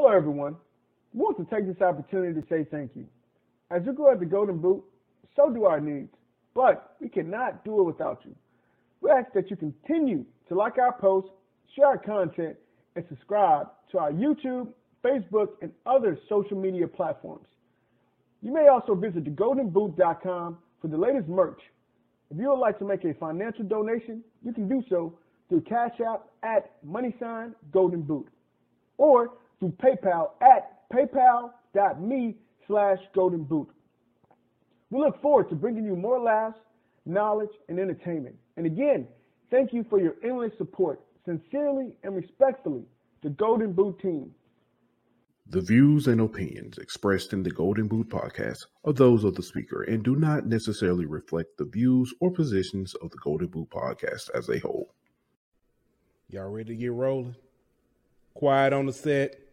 Hello, everyone. We want to take this opportunity to say thank you. As you grow at the Golden Boot, so do our needs, but we cannot do it without you. We ask that you continue to like our posts, share our content, and subscribe to our YouTube, Facebook, and other social media platforms. You may also visit thegoldenboot.com for the latest merch. If you would like to make a financial donation, you can do so through Cash App at money sign golden boot or through PayPal at paypal.me slash golden boot. We look forward to bringing you more laughs, knowledge, and entertainment. And again, thank you for your endless support. Sincerely and respectfully, the Golden Boot team. The views and opinions expressed in the Golden Boot podcast are those of the speaker and do not necessarily reflect the views or positions of the Golden Boot podcast as a whole. Y'all ready to get rolling? Quiet on the set.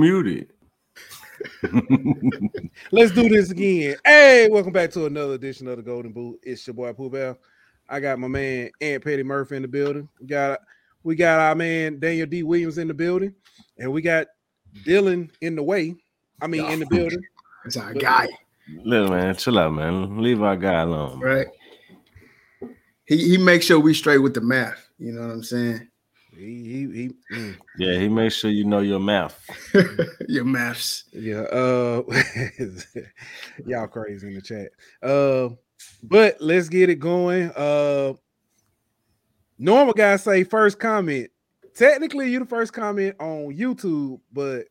Muted. Let's do this again. Hey, welcome back to another edition of the Golden Boot. It's your boy Pooh Bell. I got my man Aunt Petty Murphy in the building. We got we got our man Daniel D. Williams in the building, and we got Dylan in the way. I mean, in the building. That's our guy, Little man, chill out, man. Leave our guy alone. right? He he makes sure we straight with the math. You know what I'm saying? He he, he mm. Yeah, he makes sure you know your math. Your maths. yeah. Uh, y'all crazy in the chat. Uh, but let's get it going. Uh, normal guys say first comment. Technically, you the first comment on YouTube, but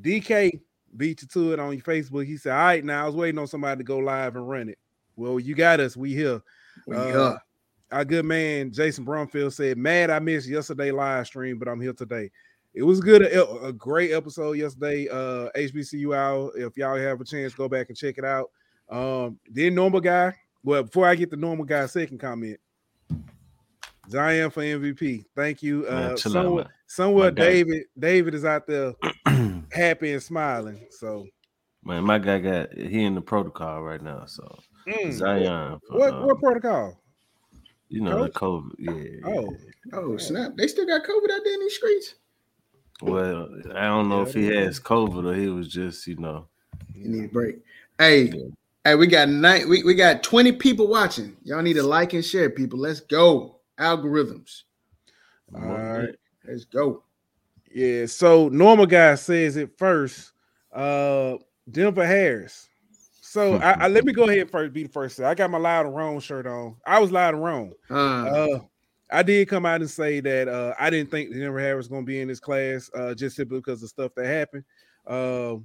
DK beat you to it on your Facebook. He said, "All right, now I was waiting on somebody to go live and run it." Well, you got us. We here. We Uh, up. Our good man Jason Brumfield said, "Mad I missed yesterday live stream, but I'm here today." It was good, a, a great episode yesterday. Uh, HBCU out. If y'all have a chance, go back and check it out. Um, then normal guy. Well, before I get the normal guy second comment, Zion for MVP. Thank you. Uh, somewhere, somewhere. David, David is out there happy and smiling. So Man, my guy got he in the protocol right now. So mm, Zion, for, what uh, what protocol? You know the? COVID. Yeah. Oh, Oh snap! They still got COVID out there in these streets. Well, I don't know if he has COVID or he was just, you know. You need a break. Hey, Yeah. hey, we got nine. We, we got 20 people watching. Y'all need to like and share, people. Let's go. Algorithms. all right. Let's go. Yeah, so normal guy says it first. Uh Denver Harris. So I, I let me go ahead and first. Be the first. I got my loud and wrong shirt on. I was loud and wrong. Uh, Uh, I did come out and say that uh, I didn't think Denver Harris was going to be in this class uh, just simply because of stuff that happened. Um,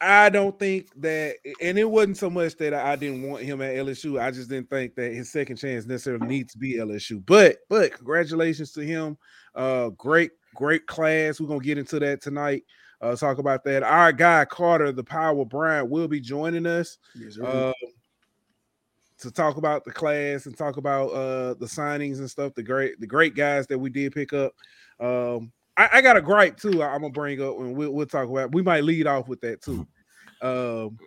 I don't think that, and it wasn't so much that I didn't want him at LSU. I just didn't think that his second chance necessarily needs to be LSU. But, but congratulations to him. Uh, great, great class. We're gonna get into that tonight. Uh, talk about that. Our guy Carter, the Power Bryant, will be joining us yes, sir. uh, to talk about the class and talk about uh, the signings and stuff. The great, the great guys that we did pick up. Um, I, I got a gripe too. I, am gonna bring up and we'll, we'll talk about. We might lead off with that too. Um,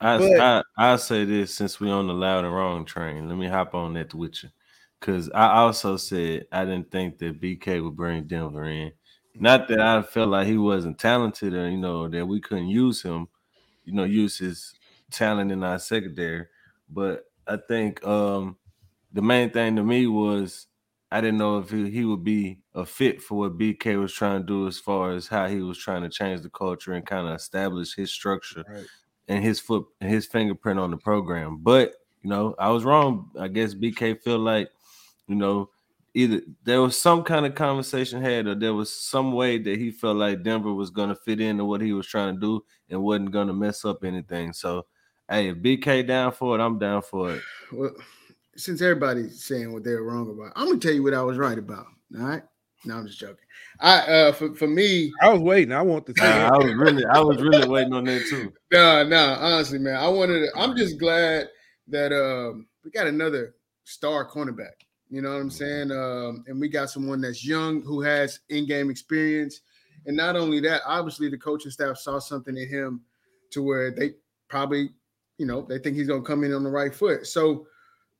I, But- I I'll say this since we on the loud and wrong train. Let me hop on that with you. Cause I also said I didn't think that BK would bring Denver in. Not that I felt like he wasn't talented or you know that we couldn't use him, you know, use his talent in our secondary. But I think um the main thing to me was I didn't know if he, he would be a fit for what BK was trying to do as far as how he was trying to change the culture and kind of establish his structure right. and his foot and his fingerprint on the program. But you know, I was wrong. I guess BK feel like, you know, either there was some kind of conversation had, or there was some way that he felt like Denver was gonna fit into what he was trying to do and wasn't gonna mess up anything. So, hey, if BK down for it, I'm down for it. Well, since everybody's saying what they're wrong about, I'm gonna tell you what I was right about. All right. No, I'm just joking. I uh for, for me, I was waiting. I want to say I was really, I was really waiting on that too. no, no, honestly, man. I wanted to, I'm just glad that um we got another star cornerback. You know what I'm saying? Um, and we got someone that's young who has in-game experience. And not only that, obviously the coaching staff saw something in him to where they probably, you know, they think he's gonna come in on the right foot. So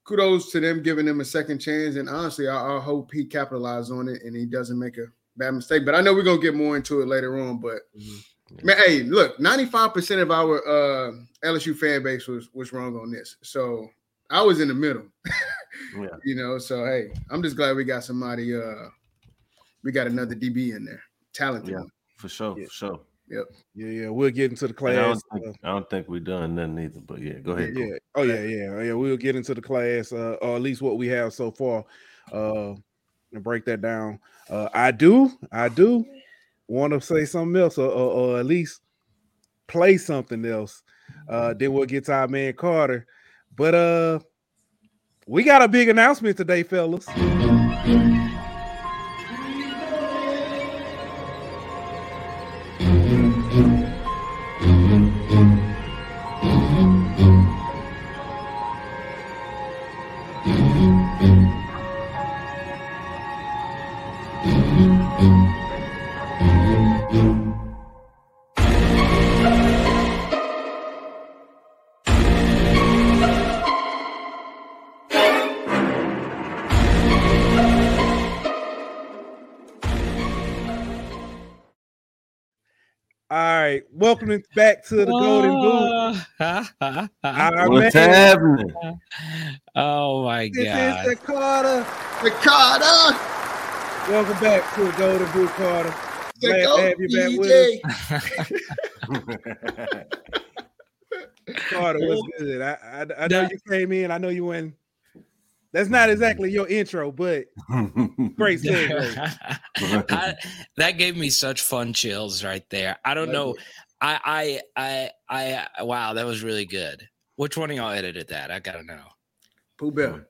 kudos to them giving him a second chance. And honestly, I, I hope he capitalizes on it and he doesn't make a bad mistake. But I know we're gonna get more into it later on. But man, hey, look, 95% of our uh LSU fan base was was wrong on this. So I was in the middle. Yeah. You know, so hey, I'm just glad we got somebody uh we got another DB in there. Talented. Yeah. one. For sure, Yeah. for sure. Yep. Yeah, yeah. We'll get into the And I class. don't, think, I don't think we're done nothing either, but yeah, go uh, ahead. yeah. Oh yeah, yeah, yeah. We'll get into the class, uh, or at least what we have so far, uh, and break that down. Uh, I do, I do want to say something else, or, or, or at least play something else. Uh, then we'll get to our man Carter. But uh, we got a big announcement today, fellas. Right, welcome back to the Golden Boot. Ah. Boot. What's man, happening? oh my this is god. the Carter. The Carter, Welcome back to the Golden Boot, Carter. the Glad to GOAT have you back with DJ. Carter, what's good? I, I, I know you came in. I know you went. That's not exactly your intro, but great segue. I- that gave me such fun chills right there. I don't know. I, I, I, I, wow, that was really good. Which one of y'all edited that? I gotta know. Pooh Bell.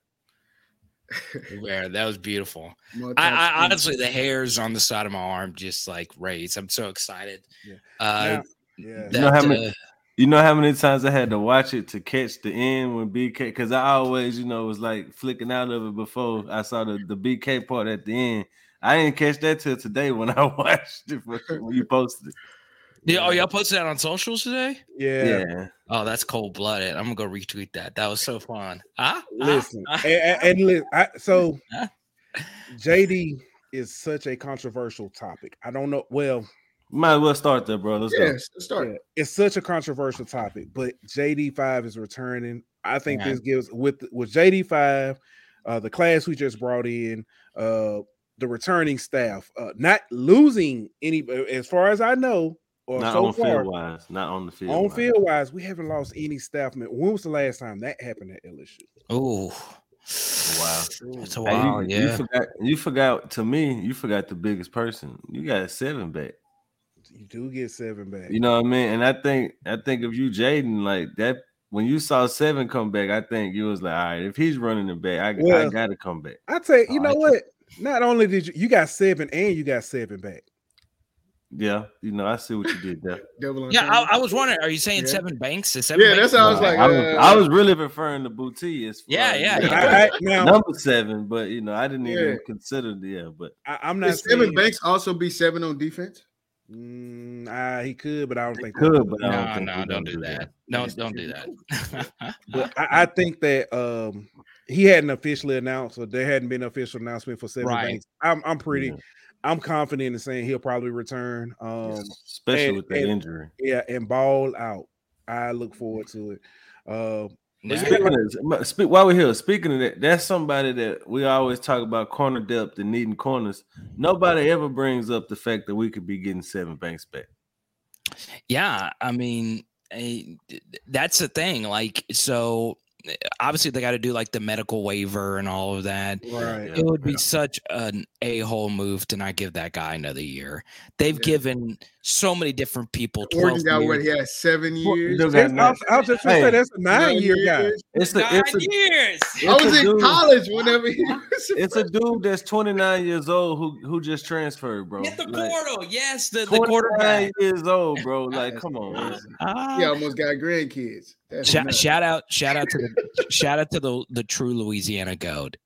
Where that was beautiful. More I, I honestly, the hairs on the side of my arm just like raised. I'm so excited. Yeah. Uh, Yeah. that, You know how many- uh, You know how many times I had to watch it to catch the end when BK because I always, you know, was like flicking out of it before I saw the, the BK part at the end. I didn't catch that till today when I watched it when you posted it. Yeah, oh, y'all posted that on socials today? Yeah. Yeah. Oh, that's cold blooded. I'm gonna go retweet that. That was so fun. Huh? Listen, Huh? and, and, and li- I, so JD is such a controversial topic. I don't know. Well, Might as well start there, bro. Let's Yes, let's start. yeah, it's such a controversial topic, but JD five is returning. I think Yeah. this gives with with JD five, uh, the class we just brought in, uh, the returning staff, uh, not losing any. As far as I know, go. Or Not so on far, field wise. Not on the field. on wise. field wise, we haven't lost any staff. member. When was the last time that happened at LSU? Oh, Wow. It's a Hey, you- while. you, yeah. forgot. You forgot. To me, you forgot the biggest person. You got seven back. You do get seven back. You know what I mean? And I think I think if you Jaden like that when you saw seven come back, I think you was like, all right, if he's running the back, I, I gotta come back. I tell you, you Oh, know I what? Not only did you you got seven and you got seven back. Yeah, you know, I see what you did there. Devil Yeah. I, I was wondering, are you saying Yeah. Sevyn Banks? Is seven Yeah, banks? that's how I was like, I was, uh, I was really referring to Boutte as Yeah, far yeah, yeah. I, I, now number seven, but you know, I didn't even consider the yeah, but I, I'm not Is Seven saying, Banks also be seven on defense? Mm, ah, he could, but I don't think could, that. but I don't No, think no, don't do do that. Don't don't do that. But I, I think that um he hadn't officially announced, or there hadn't been an official announcement for seven Right. banks. I'm I'm pretty, Yeah. I'm confident in saying he'll probably return. Um, especially and- with that and- injury. yeah, and ball out. I look forward to it. Uh, Nah. Speaking of, speak, while we're here, speaking of that, that's somebody that we always talk about corner depth and needing corners. Nobody ever brings up the fact that we could be getting Sevyn Banks back. Yeah, I mean, I, that's the thing. Like, so obviously they got to do like the medical waiver and all of that. Right. It would be such an a hole move to not give that guy another year. They've Yeah. given so many different people. Oregon 12 got what years. he had seven years. they got I, nine- was, I was just gonna Hey. say that's a nine year guy. years. It's a Nine it's a years. I was in dude- college whenever he was. It's a dude that's 29 years old who who just transferred, bro. Get the Like, portal. Yes, the, the 29 quarterback. years old, bro. Like, come on, man. crazy. Ah. He almost got grandkids. Shout, shout out, shout out to the shout out to the the true Louisiana goat.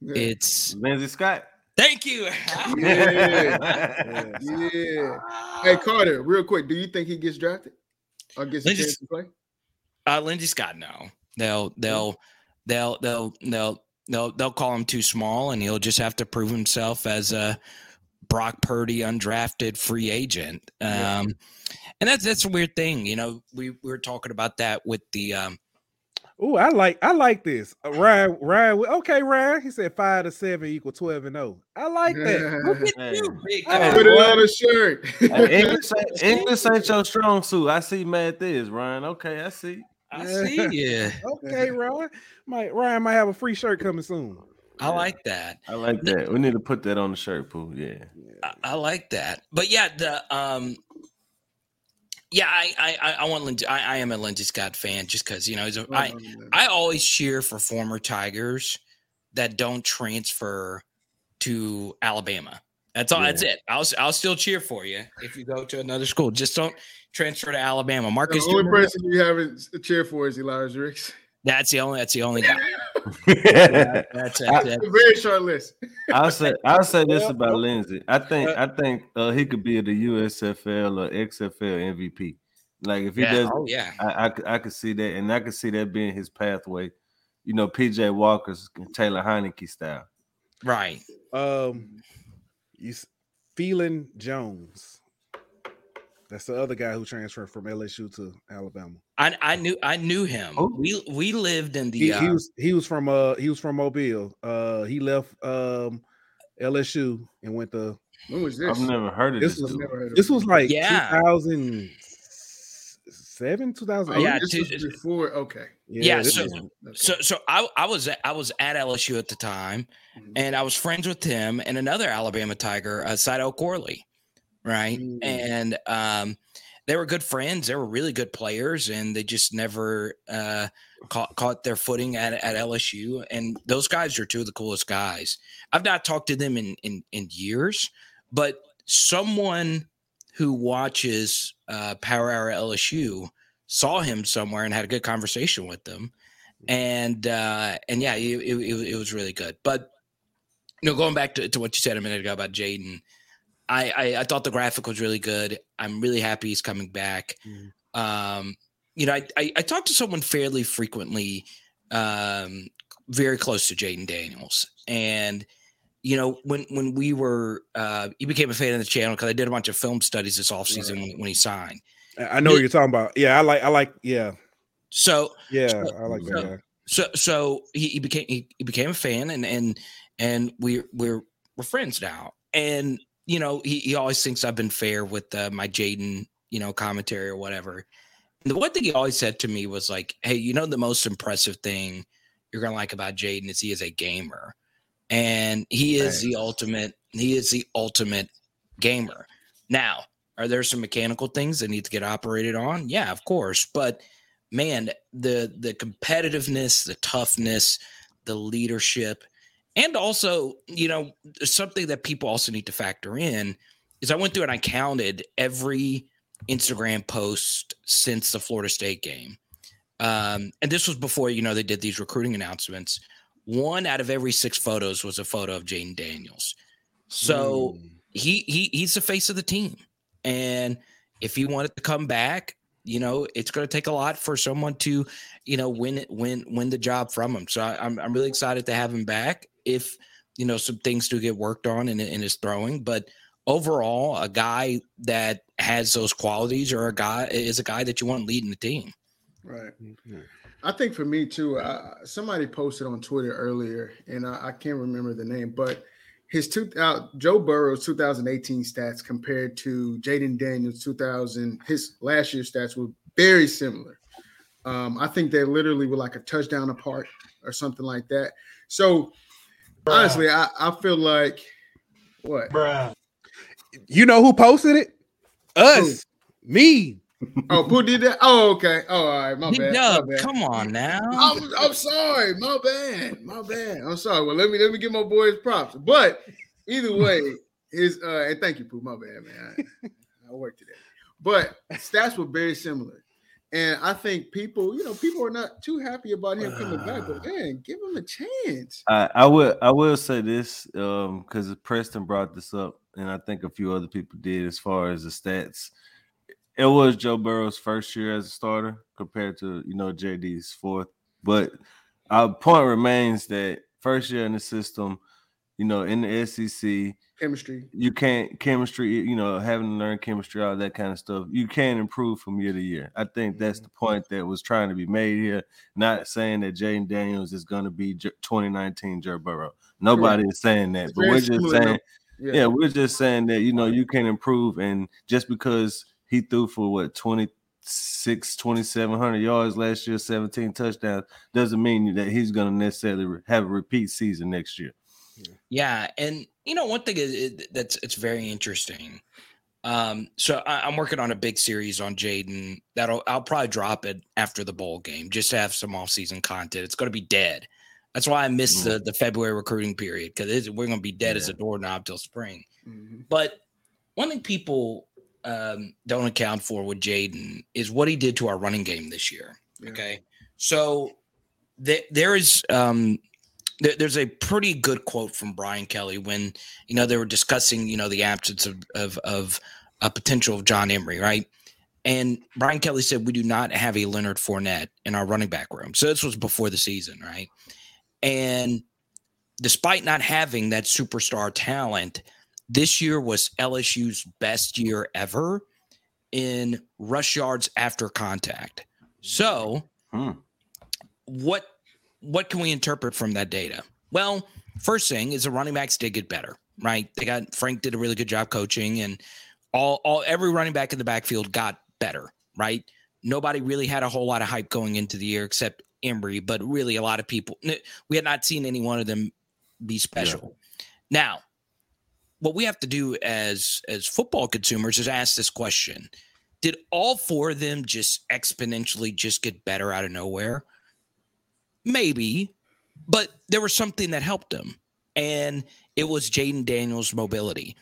Yeah. It's Lindsey Scott. Thank you. Yeah. yeah. Hey Carter, real quick, do you think he gets drafted or gets a Lindsey- chance to play? Uh, Lindsey Scott, no. They'll they'll they'll they'll they'll they'll they'll call him too small, and he'll just have to prove himself as a Brock Purdy undrafted free agent. Um, Yeah. and that's that's a weird thing, you know. We, we were talking about that with the um, Oh, I like I like this. Uh, Ryan, Ryan, okay, Ryan. He said five to seven equal twelve and zero. I like that. look at Hey. you, big Hey, guy. Put it on a shirt. English, ain't, English ain't your strong suit. I see mad this, Ryan. Okay, I see. I see Yeah. Okay, Ryan. Might Ryan might have a free shirt coming soon. I like that. I like that. We need to put that on the shirt, Pooh. Yeah. I, I like that. But yeah, the um yeah, I I I- want Lindsey. I, I am a Lindsey Scott fan just because you know he's a, I I always cheer for former Tigers that don't transfer to Alabama. That's all. Yeah. That's it. I'll I'll still cheer for you if you go to another school. Just don't transfer to Alabama. Marcus, the only person you haven't cheer for is Elijah Ricks. That's the only. That's the only guy. That's, that's, that's, A very short list. I'll say I'll say this about Lindsey. I think I think uh, he could be the USFL or XFL MVP. Like if he yeah. does, Oh yeah. I, I could I could see that, and I could see that being his pathway. You know, PJ Walker's Taylor Heinicke style. Right. Um, you s- Phelon Jones. That's the other guy who transferred from LSU to Alabama. I I knew I knew him. Oh. We we lived in the. He, uh, he was he was from uh he was from Mobile. Uh, he left um LSU and went to When was this? I've never heard of This this. was- Never heard of this was like Yeah. 2007 Oh, 2008 Yeah, this was before. Okay. Yeah, this so- is- Okay. So so I I was at, I was at LSU at the time, Mhm. and I was friends with him and another Alabama Tiger, uh, Sido Corley, right? Mm. And um, they were good friends. They were really good players, and they just never uh, caught caught their footing at at LSU. And those guys are two of the coolest guys. I've not talked to them in in, in years, but someone who watches uh, Power Hour LSU saw him somewhere and had a good conversation with them and uh and yeah it, it, it was really good but you know going back to, to what you said a minute ago about jayden I, I i thought the graphic was really good i'm really happy he's coming back Mhm. um you know I, I i talk to someone fairly frequently um very close to jayden daniels and you know when when we were uh he became a fan of the channel because i did a bunch of film studies this offseason Right. when, when he signed I know what you're talking about. Yeah, I like I like yeah. so Yeah, So- I like that so- guy. so so he, he became he, he became a fan and and and we we're we're friends now and you know he, he always thinks i've been fair with uh, my jayden you know commentary or whatever. And the one thing he always said to me was like hey you know the most impressive thing you're gonna like about jayden is he is a gamer. And he is the ultimate he is the ultimate gamer. Now are there some mechanical things that need to get operated on? Yeah of course. But man, the the competitiveness, the toughness, the leadership, and also, you know, something that people also need to factor in is I went through and I counted every Instagram post since the Florida State game. Um, and this was before, you know, they did these recruiting announcements. One out of every six photos was a photo of Jayden Daniels. So Mm. he he he's the face of the team. And if he wanted to come back, you know, it's going to take a lot for someone to, you know, win it, win, win the job from him. So I, I'm, I'm really excited to have him back. If you know some things do get worked on in, in his throwing, but overall, a guy that has those qualities or a guy is a guy that you want leading the team. Right. I think for me too, I, somebody posted on Twitter earlier, and I, I can't remember the name, but his two uh, Joe Burrow's 2018 stats compared to Jayden Daniels 2000 his last year's stats were very similar. Um, I think they literally were like a touchdown apart or something like that. So honestly, I, I feel like what? Bruh. You know who posted it? Us. Me. Oh, who did that? Oh, okay. Oh, all right. My Big bad. My bad. come on now. I'm, I'm sorry. My bad. My bad. I'm sorry. Well, let me let me give my boys props. But either way, his uh and thank you, Pooh. My bad, man. I, I worked today. But stats were very similar. And I think people, you know, people are not too happy about him coming back, but man, give him a chance. I, I will I will say this um because Preston brought this up and I think a few other people did as far as the stats. It was Joe Burrow's first year as a starter compared to you know JD's fourth, but our point remains that first year in the system, you know, in the SEC, Chemistry. you can't chemistry, you know, having to learn chemistry, all that kind of stuff. You can improve from year to year. I think mm-hmm. that's the point that was trying to be made here. Not saying that Jayden Daniels is going to be 2019 Joe Burrow. Nobody is saying that, It's but we're just saying, Yeah. yeah, we're just saying that you know you can improve, and just because he threw for what 26, 2700 yards last year, 17 touchdowns, doesn't mean that he's going to necessarily have a repeat season next year. Yeah, and you know one thing is, that's it's very interesting. Um, so I, I'm working on a big series on Jayden. That'll I'll probably drop it after the bowl game just to have some off-season content. It's going to be dead. That's why I missed the, the February recruiting period because we're going to be dead as a doorknob till spring. Mhm. But one thing people um, don't account for with Jayden is what he did to our running game this year. Yeah. Okay, so th- there is um, there's a pretty good quote from Brian Kelly when you know they were discussing you know the absence of of, of a potential of John Emery, right? And Brian Kelly said we do not have a Leonard Fournette in our running back room. So this was before the season, right? And despite not having that superstar talent, this year was LSU's best year ever in rush yards after contact. So, Hmm. what what can we interpret from that data? Well, first thing is the running backs did get better, right? They got Frank did a really good job coaching, and all all every running back in the backfield got better, right? Nobody really had a whole lot of hype going into the year except Emery, but really a lot of people we had not seen any one of them be special. Now, what we have to do as as football consumers is ask this question did all four of them just exponentially just get better out of nowhere maybe but there was something that helped them and it was jayden daniels mobility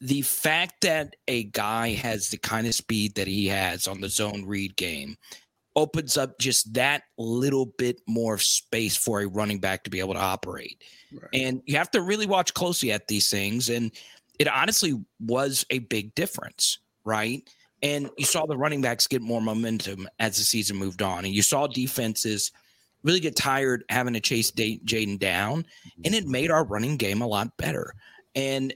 the fact that a guy has the kind of speed that he has on the zone read game opens up just that little bit more space for a running back to be able to operate Right. and you have to really watch closely at these things. And it honestly was a big difference, right? And you saw the running backs get more momentum as the season moved on. And you saw defenses really get tired having to chase Jayden down. And it mm-hmm. made our running game a lot better. And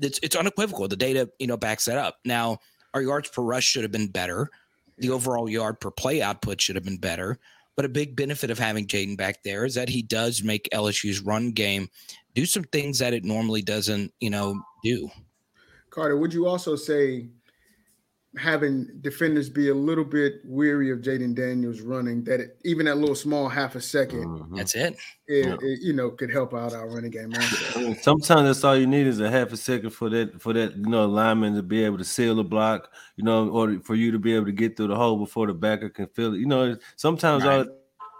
it's, it's unequivocal. The data, you know, backs that up. Now, our yards per rush should have been better. The overall yard per play output should have been better. But a big benefit of having Jayden back there is that he does make LSU's run game do some things that it normally doesn't, you know, do. Carter, would you also say having defenders be a little bit weary of Jayden Daniels running that it, even that little small half a second, Mhm. That's it. it, Yeah. it, you know, could help out our running game. I mean, sometimes that's all you need is a half a second for that for that you know lineman to be able to seal the block, you know, or for you to be able to get through the hole before the backer can feel it. You know, sometimes all it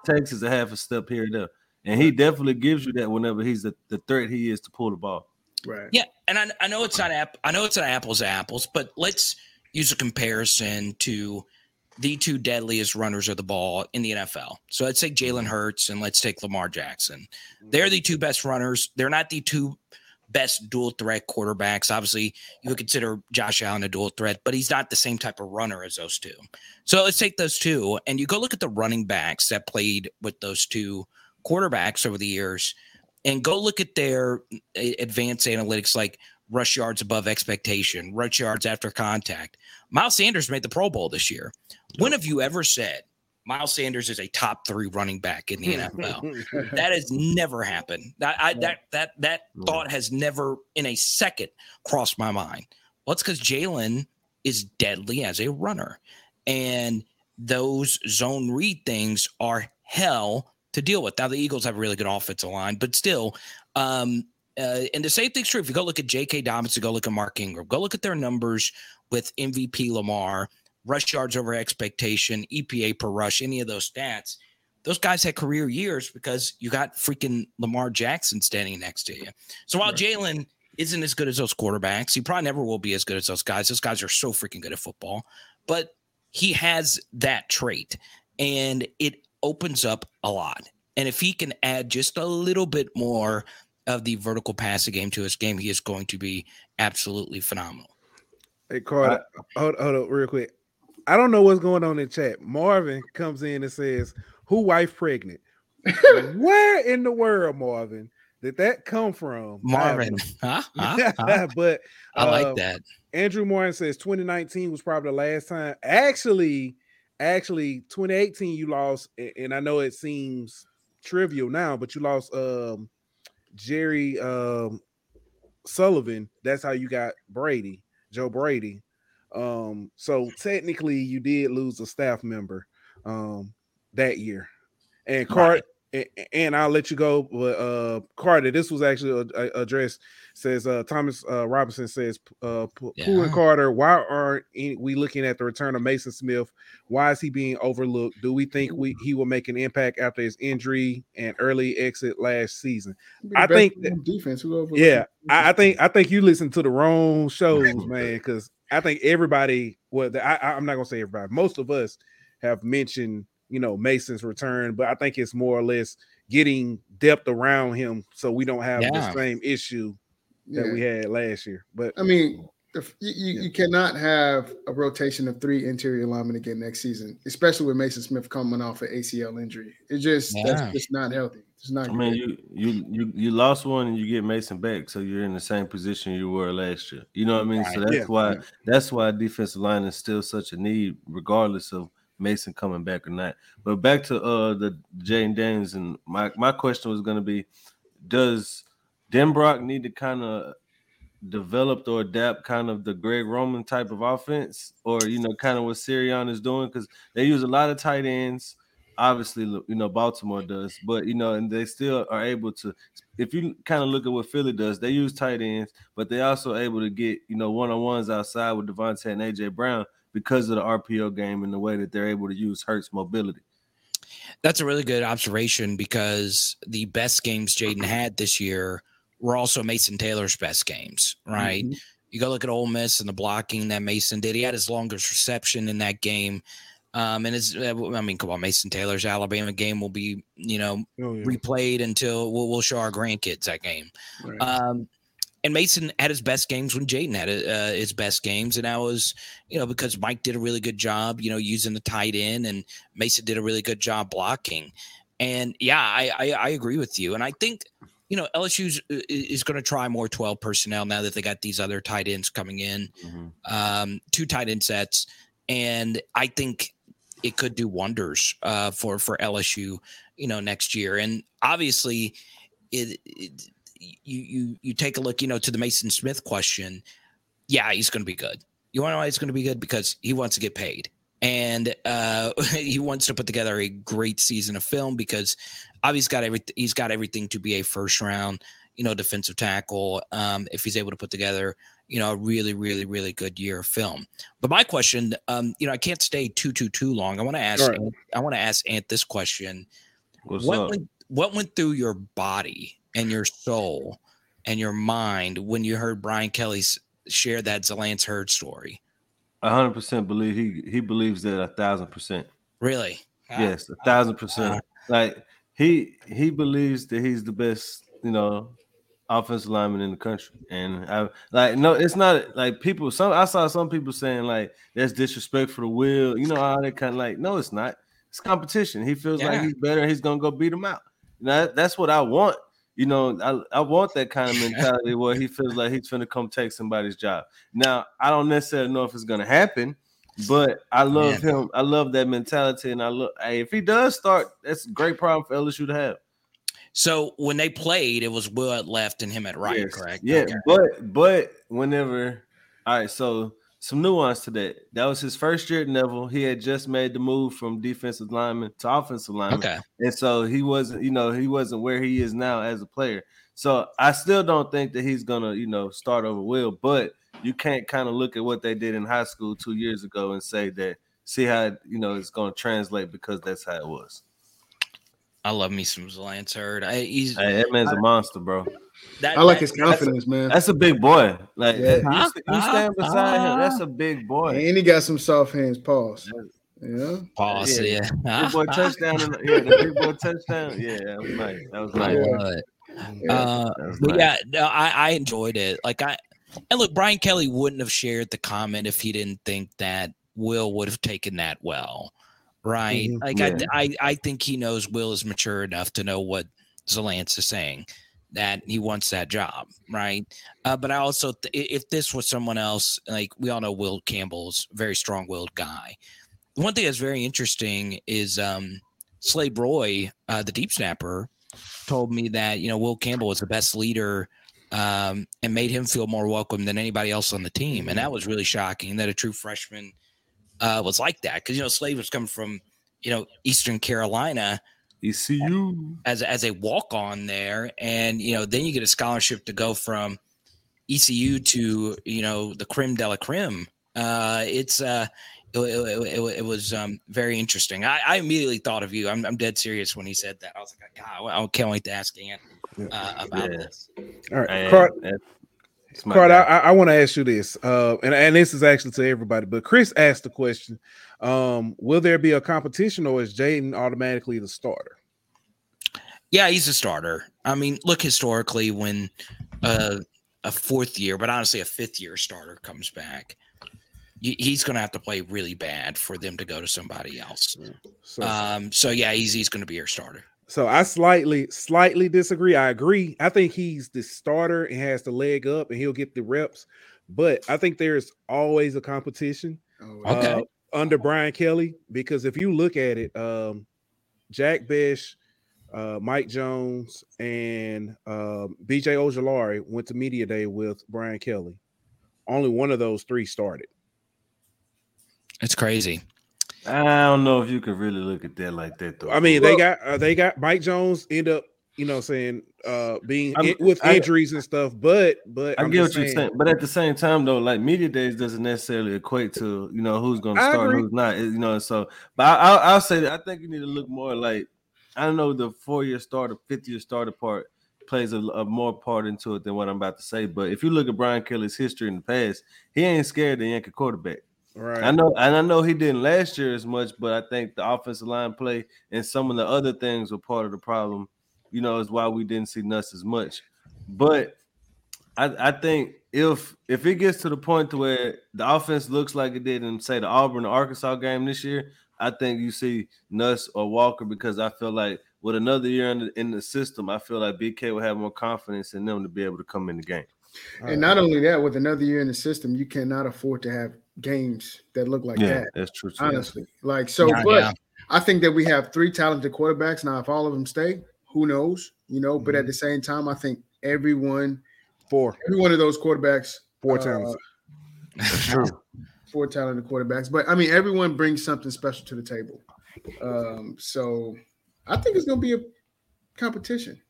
takes is a half a step here and there, and he definitely gives you that whenever he's the, the threat he is to pull the ball. right. Yeah, and I, I know it's not app. I know it's not apples to apples, but let's use a comparison to the two deadliest runners of the ball in the NFL. So let's take Jalen Hurts and let's take Lamar Jackson. They're the two best runners. They're not the two best dual threat quarterbacks. Obviously, you would consider Josh Allen a dual threat, but he's not the same type of runner as those two. So let's take those two and you go look at the running backs that played with those two quarterbacks over the years and go look at their uh, advanced analytics like rush yards above expectation, rush yards after contact. Miles Sanders made the Pro Bowl this year. When have you ever said Miles Sanders is a top three running back in the NFL? that has never happened. That I, that that that thought has never in a second crossed my mind. Well, it's because Jalen is deadly as a runner, and those zone read things are hell to deal with. Now the Eagles have a really good offensive line, but still, um, uh, and the same thing's true. If you go look at J.K. Dobbins, go look at Mark Ingram, go look at their numbers with MVP Lamar, rush yards over expectation, EPA per rush, any of those stats. Those guys had career years because you got freaking Lamar Jackson standing next to you. So while right. Jalen isn't as good as those quarterbacks, he probably never will be as good as those guys. Those guys are so freaking good at football, but he has that trait and it opens up a lot. And if he can add just a little bit more of the vertical passing game to his game, he is going to be absolutely phenomenal. Hey, Carter, hold, hold up real quick. I don't know what's going on in chat. Marvin comes in and says, Who wife pregnant? Where in the world, Marvin, did that come from? Marvin. Huh? Huh? Huh? but I like uh, that. Andrew Morgan says 2019 was probably the last time. Actually, actually 2018 you lost, and I know it seems trivial now, but you lost um Jerry um Sullivan. That's how you got Brady, Joe Brady. Um, so technically you did lose a staff member um that year. And Cart. And, and, I'll let you go, but uh Carter, this was actually addressed says uh Thomas uh Robinson says uh P- yeah. Pooh and Carter, why aren't we looking at the return of Maason Smith? Why is he being overlooked? Do we think we he will make an impact after his injury and early exit last season? I think that, defense. Yeah, I, I, think I think you listen to the wrong shows, man, because I think everybody. Well, I, I'm not gonna say everybody. Most of us have mentioned you know Maason's return, but I think it's more or less getting depth around him so we don't have yeah. the same issue that yeah. we had last year. But I mean, you, you, you, cannot have a rotation of three interior linemen again next season, especially with Maason Smith coming off an ACL injury. It just yeah. that's just not healthy. It's not. I mean, you you you you lost one and you get Maason back, so you're in the same position you were last year. You know what I mean? Right. So that's yeah. why that's why defensive line is still such a need, regardless of Maason coming back or not. But back to uh the Jayden Daniels, and my my question was going to be, does Denbrock need to kind of develop or adapt kind of the Greg Roman type of offense, or you know, kind of what Sirianni is doing because they use a lot of tight ends. Obviously, you know, Baltimore does, but you know, and they still are able to. If you kind of look at what Philly does, they use tight ends, but they also able to get you know one on ones outside with DeVonta and AJ Brown because of the RPO game and the way that they're able to use Hurts mobility. That's a really good observation because the best games Jayden had this year were also Mason Taylor's best games, right? Mm-hmm. You go look at Ole Miss and the blocking that Mason did. He had his longest reception in that game. Um, and his, uh, I mean, come on, Mason Taylor's Alabama game will be, you know, oh, yeah. replayed until we'll, we'll, show our grandkids that game. Right. Um, and Mason had his best games when Jayden had uh, his best games, and that was, you know, because Mike did a really good job, you know, using the tight end, and Mason did a really good job blocking. And yeah, I, I, I agree with you, and I think you know, LSU uh, is going to try more 12 personnel now that they got these other tight ends coming in, mm-hmm. um, two tight end sets. And I think it could do wonders uh, for, for LSU, you know, next year. And obviously, it, it, you, you, you take a look, you know, to the Maason Smith question. Yeah, he's going to be good. You want to know why he's going to be good? Because he wants to get paid and uh, he wants to put together a great season of film because obviously he's got everything. He's got everything to be a first round, you know, defensive tackle. Um, if he's able to put together, you know, a really, really, really good year of film. But my question, um, you know, I can't stay too, too, too long. I want to ask. Right. I want to ask Ant this question. What's what up? Went, what went through your body and your soul and your mind when you heard Brian Kelly share that Lance Heard story? hundred percent believe he he believes that a thousand percent. Really? Yes, a thousand percent. Like he he believes that he's the best, you know, offensive lineman in the country. And I like no, it's not like people. Some I saw some people saying like that's disrespect for the will. You know how they kind of like no, it's not. It's competition. He feels yeah. like he's better. He's gonna go beat him out. That, that's what I want you know, I, I want that kind of mentality where he feels like he's going to come take somebody's job. Now, I don't necessarily know if it's going to happen, but I love yeah. him. I love that mentality, and I look. Hey, if he does start, that's a great problem for LSU to have. So when they played, it was Will at left and him at right, yes. correct? Yeah, okay. but but whenever, all right. So some nuance to that. That was his first year at Neville. He had just made the move from defensive lineman to offensive lineman. Okay. And so he wasn't, you know, he wasn't where he is now as a player. So I still don't think that he's gonna, you know, start over Will, but you can't kind of look at what they did in high school two years ago and say that see how you know it's gonna translate because that's how it was. I love me some Lance Heard. I, he's Hey, that man's a monster, bro. that, I like that- his confidence, man. That's a big boy. Like Yeah. you, st- you stand beside him. That's a big boy. And he got some soft hands. Pause. Yeah. Pause. Yeah. Yeah. Big boy touchdown. Yeah, the big boy touchdown. Yeah, that was nice. That was nice. love. Yeah. Uh, was but nice. yeah, no, I, I enjoyed it. Like I and look, Brian Kelly wouldn't have shared the comment if he didn't think that Will would have taken that well, right? Mhm. Like Yeah. I, I, I think he knows Will is mature enough to know what Zalance is saying that he wants that job, right? Uh, but I also, th- if this was someone else, like we all know, Will Campbell's very strong-willed guy. One thing that's very interesting is um, Slade Roy, uh, the deep snapper, told me that you know Will Campbell was the best leader um, and made him feel more welcome than anybody else on the team, and that was really shocking that a true freshman uh, was like that because you know Slade was coming from you know Eastern Carolina ECU. as as a walk on there, and you know then you get a scholarship to go from ECU to you know the creme de la creme. Uh, it's uh, it, it, it, it was um, very interesting. I, I immediately thought of you. I'm, I'm dead serious when he said that. I was like, God, I can't wait to ask Ant uh, about Yeah. this. All right, And Card, that's my Card, I. I, I want to ask you this, uh, and and this is actually to everybody, but Chris asked the question: um, Will there be a competition, or is Jayden automatically the starter? Yeah, he's a starter. I mean, look historically when uh, a fourth year, but honestly, a fifth year starter comes back, he's going to have to play really bad for them to go to somebody else. So, Um, so yeah, he's he's going to be your starter. So I slightly, slightly disagree. I agree. I think he's the starter and has the leg up, and he'll get the reps. But I think there's always a competition Oh, Okay. uh, under Brian Kelly because if you look at it, um, Jack Bish, uh, Mike Jones, and um, BJ Ojulari went to media day with Brian Kelly. Only one of those three started. It's crazy. I don't know if you could really look at that like that though. I mean, they got uh, they got Mike Jones end up, you know, saying uh being in- with I- injuries and stuff, but but I I'm get what just you're saying, but at the same time, though, like media days doesn't necessarily equate to you know who's going to start and who's not. You know, so but I, I'll, I'll say that I think you need to look more like I don't know the four year starter, fifth year starter part plays a, a more part into it than what I'm about to say. But if you look at Brian Kelly's history in the past, he ain't scared the Yankee quarterback. Right. I know, and I know he didn't last year as much, but I think the offensive line play and some of the other things were part of the problem. You know, is why we didn't see Nuss as much. But I, I think if if it gets to the point to where the offense looks like it did in say the Auburn or Arkansas game this year, I think you see Nuss or Walker because I feel like with another year in the, in the system, I feel like BK will have more confidence in them to be able to come in the game. And not only that, with another year in the system, you cannot afford to have games that look like yeah, that. that's true. Too. Honestly, like so, Yeah, but yeah. I think that we have three talented quarterbacks now. If all of them stay, who knows? You know, but Mm-hmm. at the same time, I think everyone, four, every one of those quarterbacks, four uh, times. four talented quarterbacks. But I mean, everyone brings something special to the table. Um, so I think it's going to be a competition.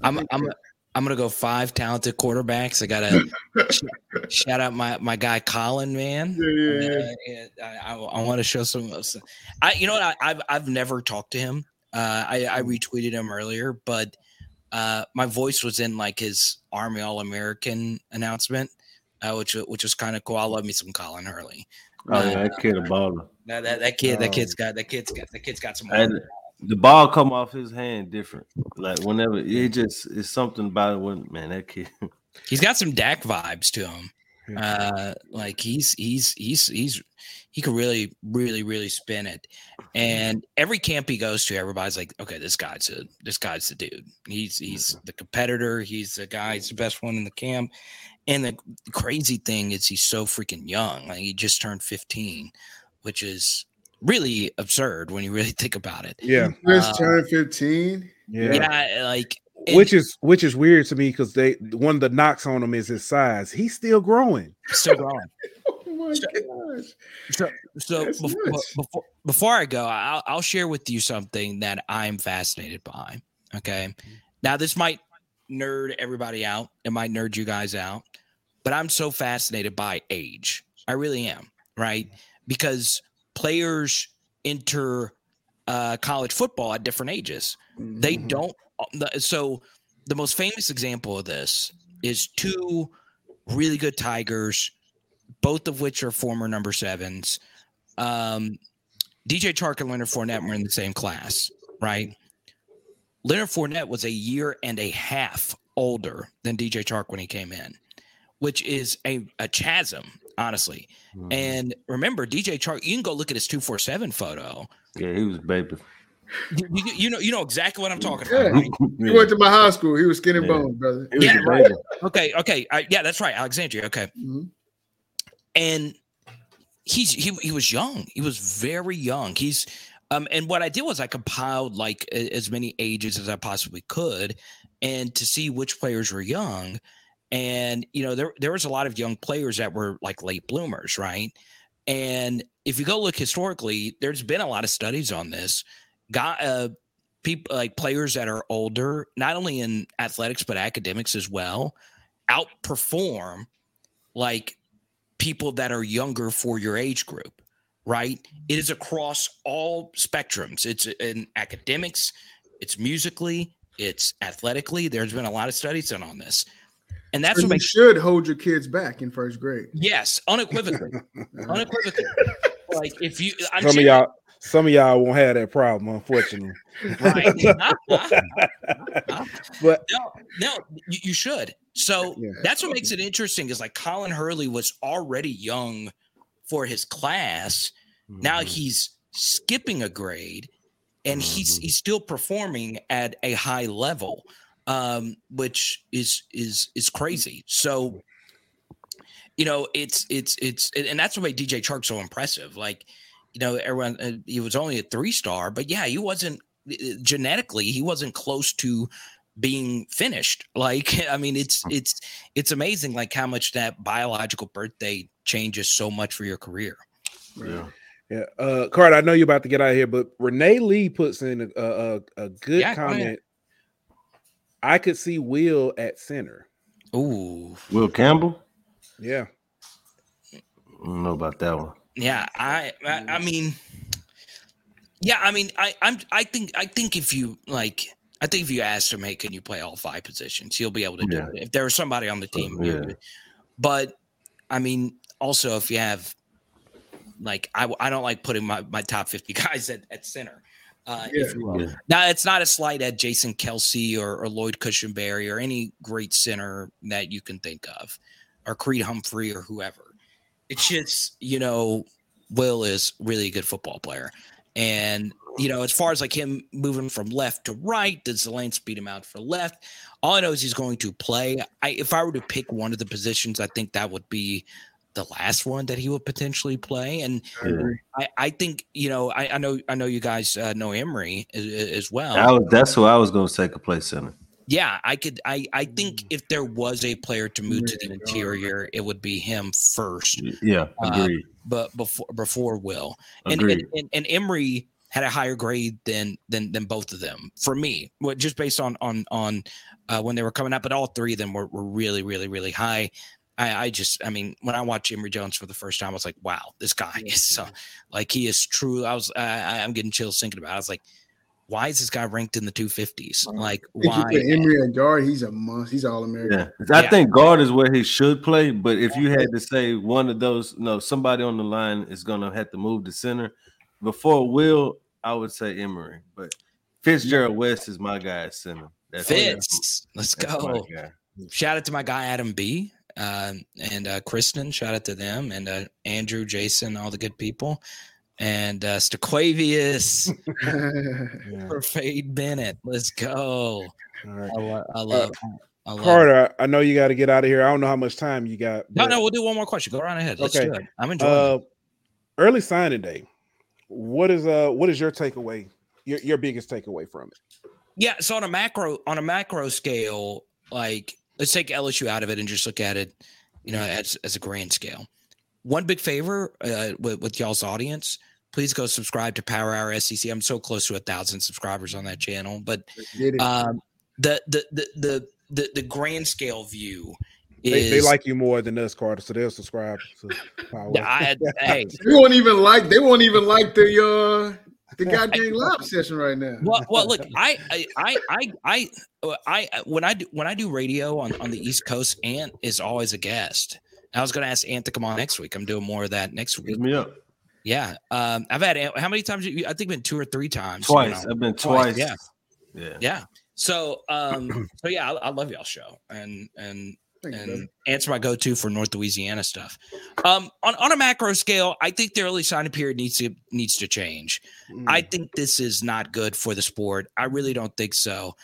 I I'm I'm that- I'm gonna go five talented quarterbacks. I gotta sh- shout out my my guy Colin, man. Yeah, yeah, yeah. Uh, and I, I, want to show some, some. I, you know what? I, I've I've never talked to him. Uh, I, I retweeted him earlier, but uh, my voice was in like his Army All American announcement, uh, which which was kind of cool. I love me some Colin Hurley. Oh yeah, that kid a baller. That that, that kid, that Oh. kid's got that kid's got that kid's got some. And the ball come off his hand different. Like whenever it just it's something about it when man that kid. He's got some Dak vibes to him. Uh, like he's he's he's he's he could really really really spin it. And every camp he goes to, everybody's like, okay, this guy's a this guy's the dude. He's he's the competitor. He's the guy. He's the best one in the camp. And the crazy thing is, he's so freaking young. Like he just turned 15, which is really absurd when you really think about it. Yeah, Chris Uh, turned 15. yeah. Yeah, like and- Which is which is weird to me because they one of the knocks on him is his size. He's still growing. still growing. oh my So- gosh. So, so before, before before I go, I'll, I'll share with you something that I'm fascinated by. Okay, now this might nerd everybody out. It might nerd you guys out, but I'm so fascinated by age. I really am. Right, because players enter uh, college football at different ages. They Mhm. don't. So the most famous example of this is two really good Tigers, both of which are former number sevens. Um, DJ Chark and Leonard Fournette were in the same class, right? Leonard Fournette was a year and a half older than DJ Chark when he came in, which is a, a chasm, honestly. Mhm. And remember, DJ Chark, you can go look at his 247 photo. yeah, he was baby. You, you- you know, you know exactly what I'm talking Yeah. about. He went to my high school. He was skinny and Yeah. bones, brother. he Yeah, a baby. Okay, okay, I, yeah, that's right, Alexandria. Okay, Mhm. and he's he he was young. He was very young. He's um, and what I did was I compiled like a- as many ages as I possibly could, and to see which players were young. And you know, there there was a lot of young players that were like late bloomers, right? And if you go look historically, there's been a lot of studies on this. Got uh, people like players that are older, not only in athletics but academics as well, outperform like people that are younger for your age group, right? It is across all spectrums. It's in academics, it's musically, it's athletically. There's been a lot of studies done on this. And that's And what you makes should hold your kids back in first grade. yes, unequivocally. unequivocally. Like if you I'm some of y'all, some of y'all won't have that problem, unfortunately. right. But no, no, you, you should. So Yeah. that's what makes it interesting is like Colin Hurley was already young for his class. Now Mhm. he's skipping a grade and he's Mhm. he's still performing at a high level. Um, which is is is crazy. So you know, it's it's it's and that's what made DJ Chark so impressive. Like, you know, everyone uh, he was only a three star, but yeah, he wasn't uh, genetically he wasn't close to being finished. Like, I mean, it's it's it's amazing like how much that biological birthday changes so much for your career. Yeah. yeah, uh, Carter, I know you're about to get out of here, but Renee Lee puts in a a, a, a good Yeah, comment. I could see Will at center. Ooh, Will Campbell. Yeah, I don't know about that one. yeah. I I, I mean, yeah. I mean, I I'm I think I think if you like. I think if you ask him, hey, can you play all five positions? He'll be able to Yeah. do it. If there was somebody on the oh, team, Yeah. but I mean, also if you have like I, I don't like putting my, my top 50 guys at, at center. Uh, if you Now it's not a slight at Jason Kelce or, or Lloyd Cushenberry or any great center that you can think of, or Creed Humphrey or whoever. It's just you know, Will is really a good football player, and you know, as far as like him moving from left to right, does the lane speed him out for left? All I know is he's going to play. I if I were to pick one of the positions, I think that would be the last one that he would potentially play, and Yeah. I, I think you know I, I know I know you guys uh, know Emery as, as well. I was, that's who I was going to take a play center. Yeah, I could. I I think if there was a player to move to the interior, it would be him first, Yeah, Uh, but before before Will. And and, and and Emery had a higher grade than than than both of them for me. What just based on on on uh, when they were coming up, but all three of them were, were really really really high. I, I just, I mean, when I watched Emery Jones for the first time, I was like, wow, this guy is so, like, he is true. I was, I, I'm getting chills thinking about it. I was like, why is this guy ranked in the 250s? Like, If you why? put Emery at guard, he's a monster. He's all American. Yeah, I Yeah. think guard is where he should play. But if you had to say one of those, no, somebody on the line is going to have to move to center. Before Will, I would say Emery. but Fitzgerald West is my guy at center. That's Fitz, let's that's go. Shout out to my guy Adam B. Uh, and uh, Kristen, shout out to them, and uh, Andrew, Jason, all the good people, and uh, Staquavius yeah. for Fade Bennett. Let's go. All right. I, lo- I love. I love. Carter, I know you got to get out of here. I don't know how much time you got. No, but, no, we'll do one more question. Go right ahead. Let's Okay. do it. I'm enjoying. Uh, it. early signing day. What is uh what is your takeaway? Your your biggest takeaway from it? Yeah. So on a macro on a macro scale, like let's take LSU out of it and just look at it, you know, as as a grand scale. one big favor uh, with, with y'all's audience, please go subscribe to Power Hour SEC. I'm so close to a thousand subscribers on that channel, but Let's get it. um, the, the the the the the grand scale view They, is they like you more than us, Carter, so they'll subscribe. To Power. Yeah, I, hey, they won't even like. They won't even like the uh the goddamn live session right now. well, well, look, I, I, I, I, I, uh, when I do when I do radio on on the East Coast, Ant is always a guest. I was going to ask Ant to come on next week. I'm doing more of that next week. Hit me up Yeah, um, I've had Ant, how many times? You, I think been two or three times. you twice. know. I've been Twice, twice. yeah. yeah. Yeah. So, um, so yeah, I, I love y'all show, and and Thank you, brother. And answer my go-to for North Louisiana stuff. Um, on on a macro scale, I think the early signing period needs to needs to change. Mm. I think this is not good for the sport. I really don't think so.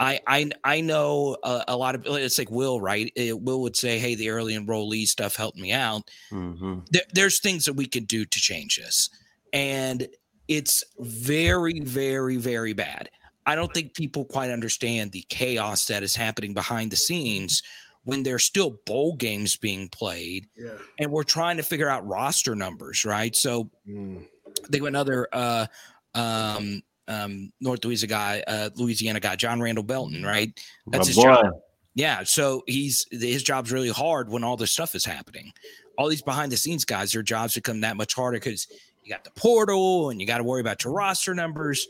I I I know a, a lot of it's like Will, right? Uh, Will would say, "Hey, the early enrollee stuff helped me out." hmm There, there's things that we can do to change this, and it's very, very, very bad. I don't think people quite understand the chaos that is happening behind the scenes when there's still bowl games being played Yeah. and we're trying to figure out roster numbers, right? So Mm. think of another uh um um North Louisiana guy, uh Louisiana guy, John Randall Belton, right? That's My his boy. job. Yeah, so he's his job's really hard when all this stuff is happening. All these behind the scenes guys, their jobs become that much harder because you got the portal and you got to worry about your roster numbers.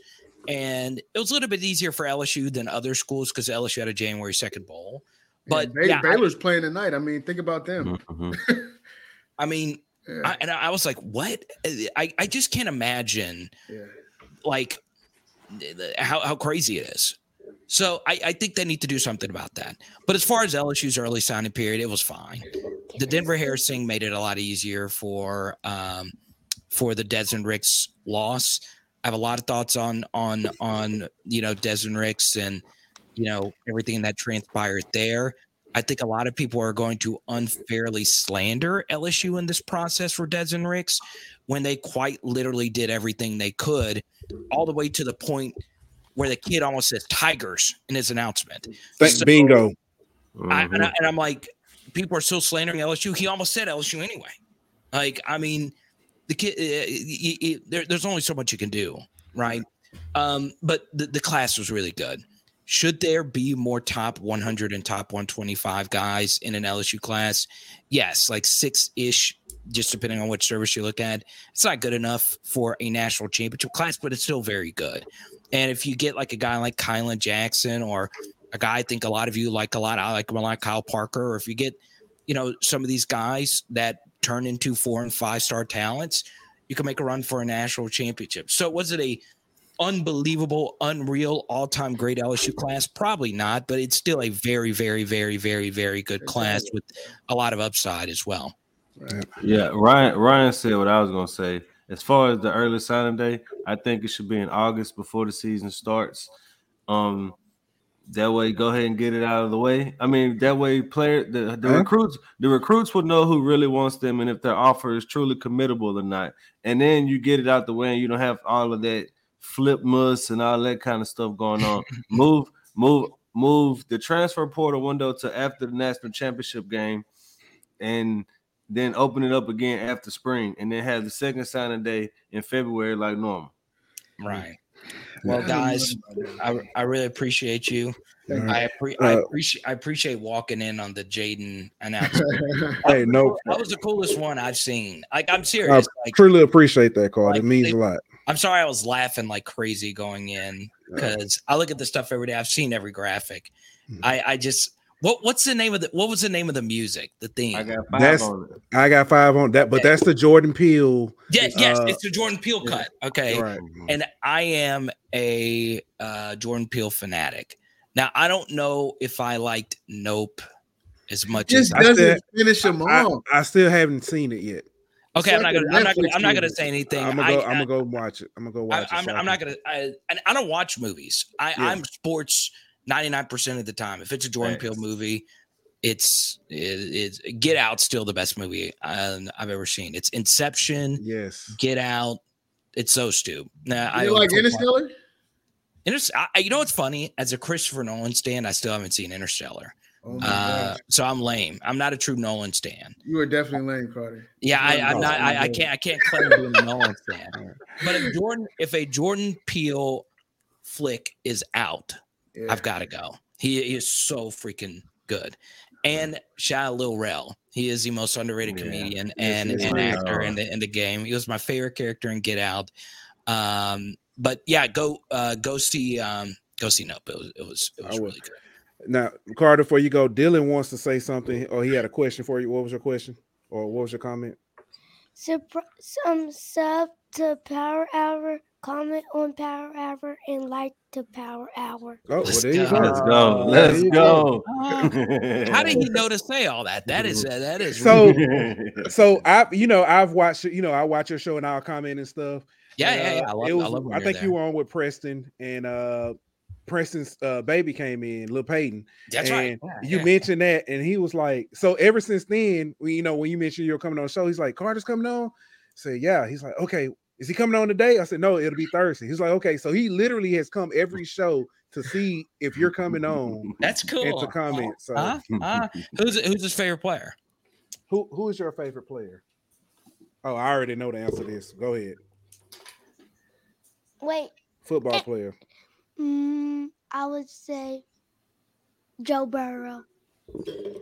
And it was a little bit easier for LSU than other schools because LSU had a January second bowl. But And Bay- yeah, I- Baylor's playing tonight. I mean, think about them. Mhm. I mean, Yeah. I, and I was like, what? I, I just can't imagine yeah. like th- th- how, how crazy it is. So I, I think they need to do something about that. But as far as LSU's early signing period, it was fine. The Denver Harris thing made it a lot easier for um, for the Desmond Ricks loss. I have a lot of thoughts on on on you know Desmond Ricks and you know everything that transpired there. I think a lot of people are going to unfairly slander LSU in this process for Desmond Ricks when they quite literally did everything they could, all the way to the point where the kid almost says Tigers in his announcement. Thank, So- bingo. I, and. I, and I'm like, people are still slandering LSU. He almost said LSU anyway. Like, I mean, the kid, uh, y- y- there, there's only so much you can do, right? Um, but the, the class was really good. Should there be more top 100 and top 125 guys in an LSU class? Yes, like six ish, just depending on which service you look at. It's not good enough for a national championship class, but it's still very good. And if you get like a guy like Kylan Jackson or a guy I think a lot of you like a lot, I like him a lot, Kyle Parker, or if you get, you know, some of these guys that turn into four and five star talents, you can make a run for a national championship. So was it a unbelievable, unreal, all time great LSU class? Probably not, but it's still a very, very, very, very, very good class with a lot of upside as well. Yeah, Ryan Ryan said what I was gonna say. As far as the early signing day, I think it should be in August before the season starts. Um, that way, go ahead and get it out of the way. I mean, that way, player the, the Huh? recruits the recruits will know who really wants them and if their offer is truly committable or not. And then you get it out the way, and you don't have all of that flip muss and all that kind of stuff going on. move, move, move the transfer portal window to after the national championship game, and then open it up again after spring, and then have the second signing day in February like normal. Right. Well, guys, I, I really appreciate you. All right. I, appre- I Uh, appreciate I appreciate walking in on the Jayden announcement. Hey, no, That was the coolest one I've seen. Like I'm I serious. Like truly appreciate that, Carter. like, it means they- a lot. I'm sorry I was laughing like crazy going in because I look at the stuff every day. I've seen every graphic. Mhm. I I just what what's the name of the what was the name of the music? The theme. I got five That's- on it. I got five on that, but that's the Jordan Peele. yes, yes, uh, it's the Jordan Peele cut. Okay. Right. and I am a uh, Jordan Peele fanatic. Now I don't know if I liked Nope as much Just as I doesn't said- finish them I, off. I still haven't seen it yet. Okay. I'm not gonna I'm not gonna, I'm not gonna say anything. I'm gonna go. I, I'm gonna go watch it. I'm gonna go I, watch it. I'm, I I'm not gonna I, and I don't watch movies. I, Yeah. I'm sports 99 percent of the time. If it's a Jordan Peele movie, it's it, it's Get Out still the best movie um, I've ever seen. It's Inception, Yes. Get Out. It's so stupid. Nah, I You like Interstellar? Inter- I, I- you know what's funny? As a Christopher Nolan stand, I still haven't seen Interstellar. Oh Uh, so I'm lame. I'm not a true Nolan stan. You are definitely lame, Carter. Yeah, I, I'm not. I, I can't. I can't claim being a Nolan stan. But if Jordan, if a Jordan Peele flick is out, Yeah. I've got to go. He, he is so freaking good. And shout out Lil Rel. He is the most underrated Yeah. comedian and, he is. and actor in the in the game. He was my favorite character in Get Out. Um, but yeah, go uh, go see um, go see Nope. It was it was it was really good. Now, Carter, before you go, Dylan wants to say something, or he had a question for you. What was your question, or what was your comment? Supr- some sub to Power Hour, comment on Power Hour, and like to Power Hour. Oh, well, Let's you go. go. Let's go. Let's you go. How did he know to say all that? That is uh, that is So, so I, you know, I've watched, you know, I watch your show and I'll comment and stuff. yeah, And, yeah, yeah. uh, I love, it was, I love when I you're think there. you were on with Preston and uh Preston's uh baby came in, Lil Peyton. That's and right. Yeah, you yeah. mentioned that, and he was like, so ever since then, when you know, when you mentioned you're coming on the show, he's like, Carter's coming on. I said, yeah. He's like, okay, is he coming on today? I said, no, it'll be Thursday. He's like, okay, so he literally has come every show to see if you're coming on That's cool. and to comment. So, Huh? Huh? Who's who's his favorite player? who who is your favorite player? Oh, I already know the answer to this. Go ahead. Wait, Football eh, player. Mm, I would say Joe Burrow.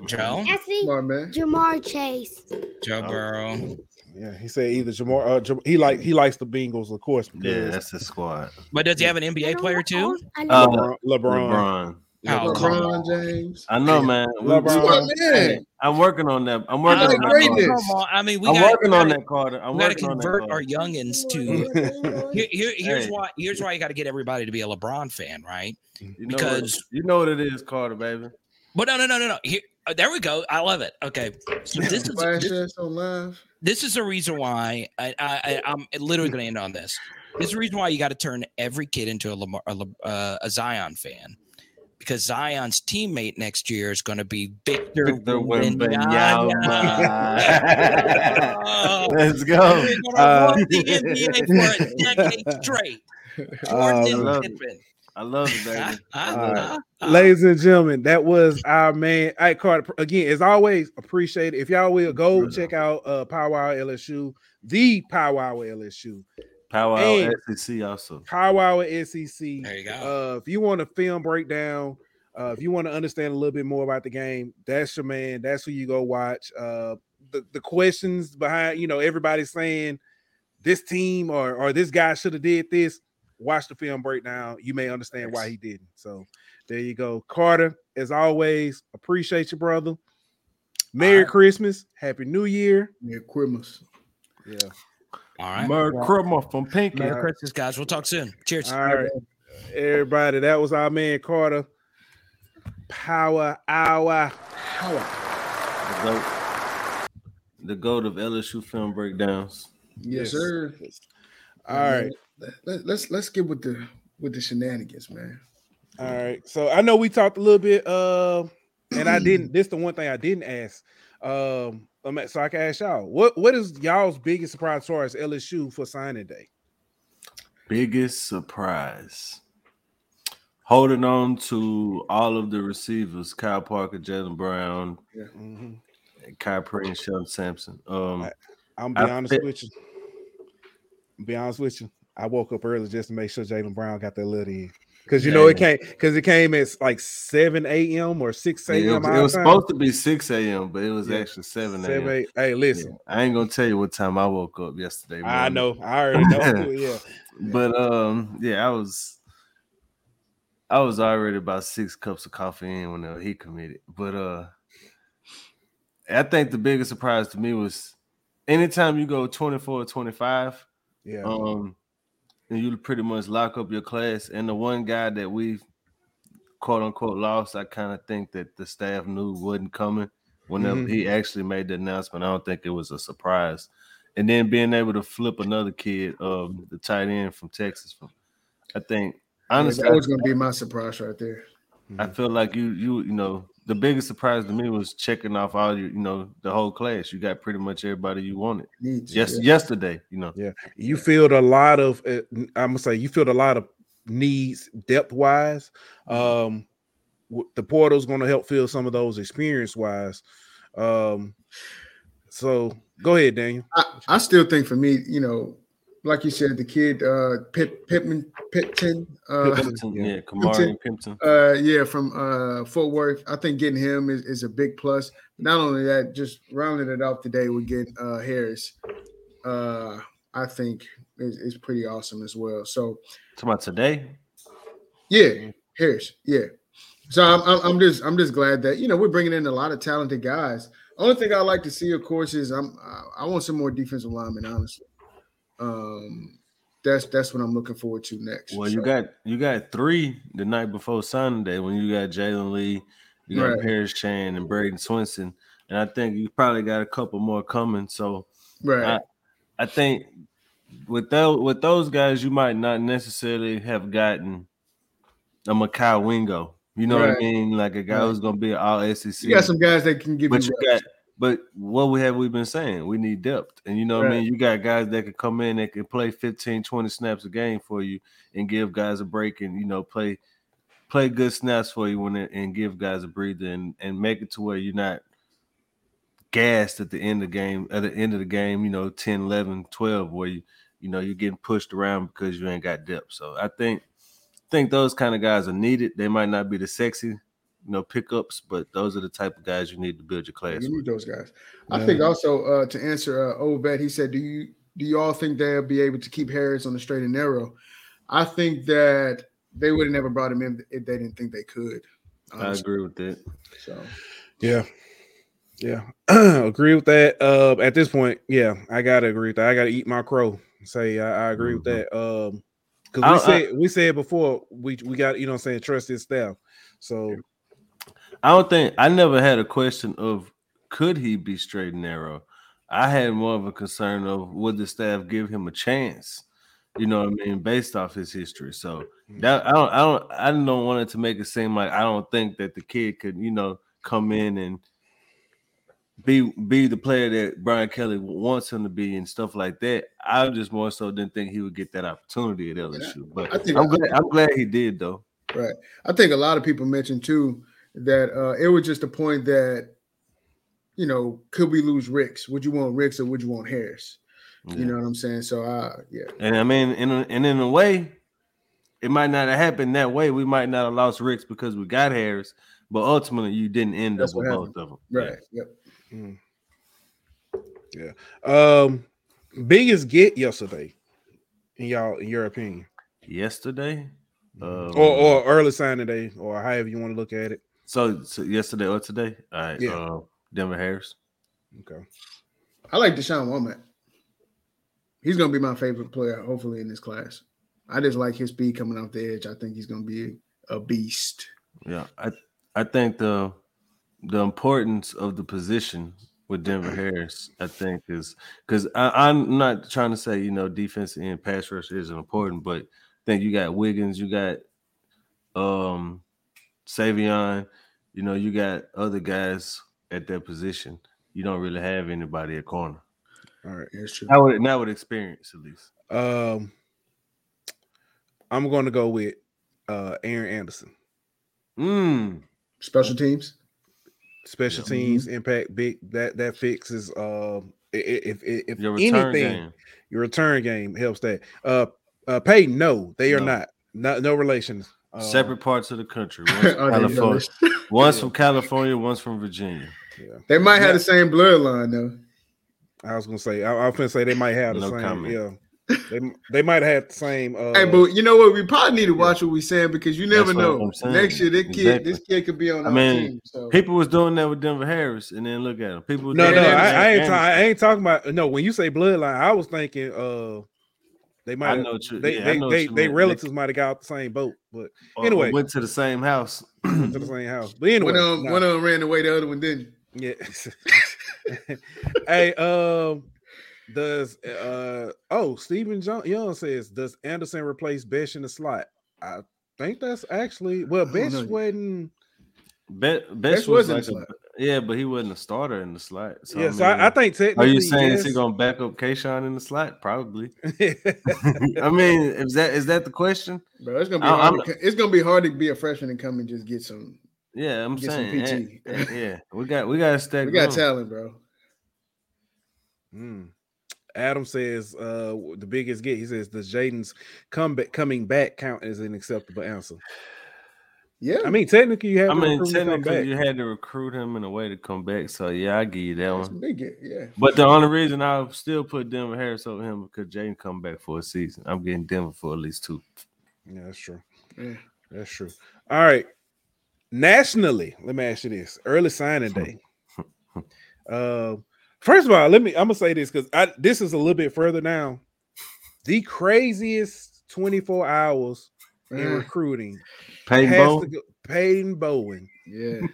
Joe. Actually, Smart man. Ja'Marr Chase. Joe Burrow. Yeah, he said either Ja'Marr. Uh, Jam- he like he likes the Bengals, of course. yeah, that's the squad. But does he have an NBA player too? I Uh, know. LeBron. LeBron. LeBron. Oh, LeBron James. I know, man. We- LeBron. we- Smart man. I'm working on that. I'm working like on that. Carter. come on. I mean, we I'm got working on that, Carter. I'm We got to working on that. convert our youngins to. Here, here- here's Hey. why. Here's why you got to get everybody to be a LeBron fan, right? You know because- what, you know what it is, Carter, baby. But no, no, no, no, no. Here, uh, there we go. I love it. Okay, so this is this, on live. this is the reason why I, I, I I'm literally going to end on this. This is the reason why you got to turn every kid into a Lamar, a, Le- uh, a Zion fan. Because Zion's teammate next year is going to be Victor, Victor Wembanyama. Wembanyama. Let's go. We're Uh, run the NBA for a decade straight. Jordan and Pippen. I love it, baby. Huh? Huh? All right. Huh? Huh? Ladies and gentlemen, that was our man. Hey, Carter, again, as always, appreciate it. If y'all will go check out uh Power Hour LSU, the Power Hour LSU, Power Hey. out SEC also. Power Hour SEC. There you go. Uh, if you want a film breakdown, uh, if you want to understand a little bit more about the game, that's your man. That's who you go watch. Uh, the, the questions behind, you know, everybody's saying this team or or this guy should have did this. Watch the film breakdown. You may understand why he didn't. So there you go. Carter, as always, appreciate you, brother. Merry right. Christmas. Happy New Year. Merry Christmas. Yeah. All right. Merry Christmas from Pinky. Merry Christmas, guys. We'll talk soon. Cheers. All right. Everybody, that was our man Carter. Power hour. Power. The goat. The goat of LSU film breakdowns. Yes, sir. All right. Let, let's let's get with the with the shenanigans, man. All right. So I know we talked a little bit, uh, and I didn't. This the one thing I didn't ask. Um, I'm at- so I can ask y'all what what is y'all's biggest surprise as far as LSU for signing day? Biggest surprise. Holding on to all of the receivers, Kyle Parker, Jalen Brown. Kai Pray, and Shelton Sampson. Um, I'm be I honest fit- with you. Be honest with you. I woke up early just to make sure Jalen Brown got that little in. Because you know it came because it came at like 7 a.m. or 6 it a.m. was, it was supposed to be 6 a.m., but it was Yeah. actually 7 7 a.m. Hey, listen, I ain't gonna tell you what time I woke up yesterday. I know, I already know. yeah, But um, yeah, I was I was already about six cups of coffee in when he committed. But uh I think the biggest surprise to me was anytime you go 24 25, yeah. um, and you pretty much lock up your class. And the one guy that we quote unquote lost, I kind of think that the staff knew wasn't coming whenever Mhm. he actually made the announcement. I don't think it was a surprise. And then being able to flip another kid, um, the tight end from Texas, from I think honestly, that was gonna be my surprise right there. I feel like you you you know the biggest surprise to me was checking off all your you know the whole class. You got pretty much everybody you wanted. Needs, Yes, yeah. yesterday, you know. Yeah, you filled a lot of uh, i'm gonna say you filled a lot of needs depth wise um w- the portal's going to help fill some of those experience wise. Um, so go ahead, Daniel. I, I still think for me, you know, like you said, the kid uh Pit Pittman Pitton, uh, Pimpton, Yeah. yeah, Kamari Pimpton. uh yeah, from uh Fort Worth. I think getting him is, is a big plus. Not only that, just rounding it off today with getting uh Harris, uh, I think is, is pretty awesome as well. So Talking about today, yeah, Harris, yeah. So I'm, I'm I'm just I'm just glad that you know we're bringing in a lot of talented guys. Only thing I like to see, of course, is I'm I- I want some more defensive linemen. Honestly, um, that's that's what I'm looking forward to next. well, you got you got three the night before Sunday when you got Jalen Lee, you got Right. Paris Shand and Braden Swinson, and I think you probably got a couple more coming. So right, I think with those with those guys, you might not necessarily have gotten a Mekhi Wingo. You know what I mean? Like a guy Right. who's gonna be all SEC. you got some guys that can give but you. you got but what we have we been saying we need depth. And you know what i mean? You got guys that can come in that can play 15 20 snaps a game for you and give guys a break and you know play play good snaps for you when and give guys a breather and, and make it to where you're not gassed at the end of the game at the end of the game you know 10 11 12 where you you know you're getting pushed around because you ain't got depth. So i think think those kind of guys are needed. They might not be the sexy you know pickups but those are the type of guys you need to build your class You with. need those guys. I think also uh, to answer uh, Obed, he said, "Do you do you all think they'll be able to keep Harris on the straight and narrow?" I think that they would have never brought him in if they didn't think they could. I agree with that. So Yeah. Yeah. agree with that. Uh at this point, yeah, I gotta agree with that. I gotta eat my crow. Say I, I agree with that. Um because we I- said we said before we we got you know I'm saying trust his staff. So I don't think I never had a question of could he be straight and narrow. I had more of a concern of would the staff give him a chance. You know what I mean, based off his history. So mm-hmm. that I don't, I don't, I don't want it to make it seem like I don't think that the kid could, you know, come in and be be the player that Brian Kelly wants him to be and stuff like that. I just more so didn't think he would get that opportunity at LSU. But I think- I'm glad, I'm glad he did though. right, I think a lot of people mentioned too that uh, it was just a point that you know could we lose Ricks? Would you want Ricks or would you want Harris? Yeah. You know what I'm saying? So uh, yeah, And I mean, in a, and in a way, it might not have happened that way. We might not have lost Ricks because we got Harris, but ultimately, you didn't end That's up with what both of them. right, yep. Yeah. Um biggest get yesterday in y'all in your opinion. Yesterday, um, or or early sign today, or however you want to look at it. So, so yesterday or today. All right, Yeah. uh, Denver Harris. Okay. I like Dashawn Womack. He's gonna be my favorite player, hopefully in this class. I just like his speed coming off the edge. I think he's gonna be a beast. Yeah, I I think the the importance of the position with Denver Harris, I think, is because I'm not trying to say you know defense and pass rush isn't important, but I think you got Wiggins, you got um Savion, you know, you got other guys at that position. You don't really have anybody at corner. All right. That's true. Not with not with experience, at least. Um, I'm going to go with uh Aaron Anderson. Mm. Special teams. Special Yeah. teams impact big. That that fixes. Uh, i- i- if if, if Your anything, game. your return game helps that. Uh, uh, Peyton, no, they are No. not. Not no relations. Uh, Separate parts of the country. One's from California, jealous? one's from California, one's from Virginia. Yeah, they might have Yeah. the same bloodline though. I was gonna say. I, I was gonna say they might have the No same. comment. Yeah, they they might have the same. Uh, hey, but you know what? We probably need to watch what we're saying because you never That's know. Next year, this kid, Exactly. this kid could be on I our mean, team. So People was doing that with Denver Harris, and then look at him. People no, no, I, I ain't. Ta- I ain't talking about. No, when you say bloodline, I was thinking. Uh, they might. I know what you- They yeah, I they know what they, they meant. They- relatives might have got out the same boat, but Or- or anyway. went to the same house. went to the same house. But anyway, one of them, nah. one of them ran away, the other one didn't. Yeah. hey, um, does uh oh Stephen John Young says does Anderson replace Besh in the slot? I think that's actually well don't Besh wasn't Bet, Best Best was was in like a, slot. Yeah, but he wasn't a starter in the slot. So, yeah, so I, I think technically. Are you saying is he gonna back up Kayshon in the slot? Probably. I mean, is that is that the question? Bro, it's gonna be I- hard. To, it's gonna be hard to be a freshman and come and just get some Yeah, I'm Get some saying. PT. eh, eh, yeah, we got we got to stack. We got room. talent, bro. Mm. Adam says uh the biggest get. He says does Jayden's comeback coming back count as an acceptable answer? Yeah. I mean, technically, you have. I to mean, recruit him to come technically, you had to recruit him in a way to come back. So yeah, I give you that That's one. big. Yeah. But the only reason I still put Denver Harris over him because Jayden come back for a season. I'm getting Denver for at least two. Yeah, that's true. Yeah. That's true. All right. Nationally, let me ask you this: early signing day. Uh, first of all, let me. I'm gonna say this because I this is a little bit further down. The craziest 24 hours in recruiting Peyton has Bowen? to go. Peyton Bowen. Yeah.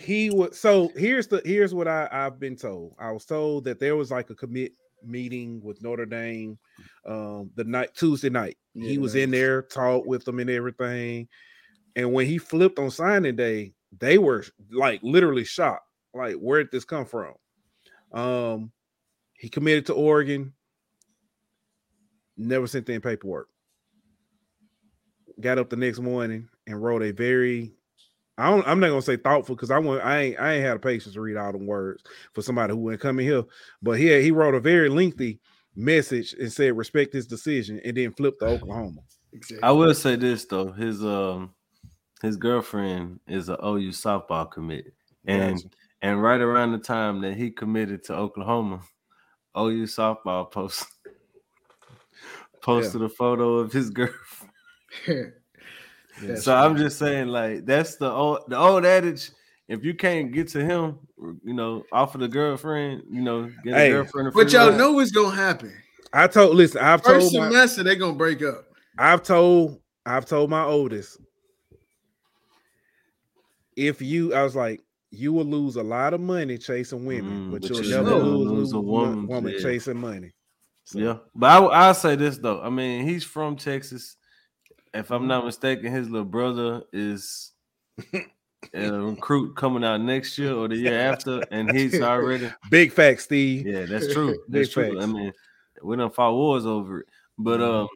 He was so here's the here's what I, I've been told. I was told that there was like a commit meeting with Notre Dame um the night Tuesday night. he was man. in there, talked with them and everything. And when he flipped on signing day, they were like literally shocked. Like, where did this come from? Um, he committed to Oregon, never sent in paperwork. Got up the next morning and wrote a very I don't I'm not gonna say thoughtful because I want I ain't I ain't had the patience to read all the words for somebody who wouldn't come in here, but he he wrote a very lengthy message and said respect his decision and then flipped to Oklahoma. Exactly. I will say this though, his um his girlfriend is a OU softball commit, and Gotcha. and right around the time that he committed to Oklahoma, OU softball post posted a photo of his girlfriend. That's so I'm just saying, like that's the old the old adage. If you can't get to him, you know, off of the girlfriend, you know, get a Hey, girlfriend. But y'all ride. know what's gonna happen. I told listen, I've First told my, semester, they're gonna break up. I've told I've told my oldest if you I was like you will lose a lot of money chasing women, Mm, but, but you'll you'll never never lose, lose a a woman, woman, woman yeah. chasing money. So, Yeah, but I I'll say this though. I mean, he's from Texas. If I'm not mistaken, his little brother is a recruit coming out next year or the year after, and he's already Big fact, Steve. yeah, that's true. That's true. I mean, we don't fight wars over it, but Mhm. um,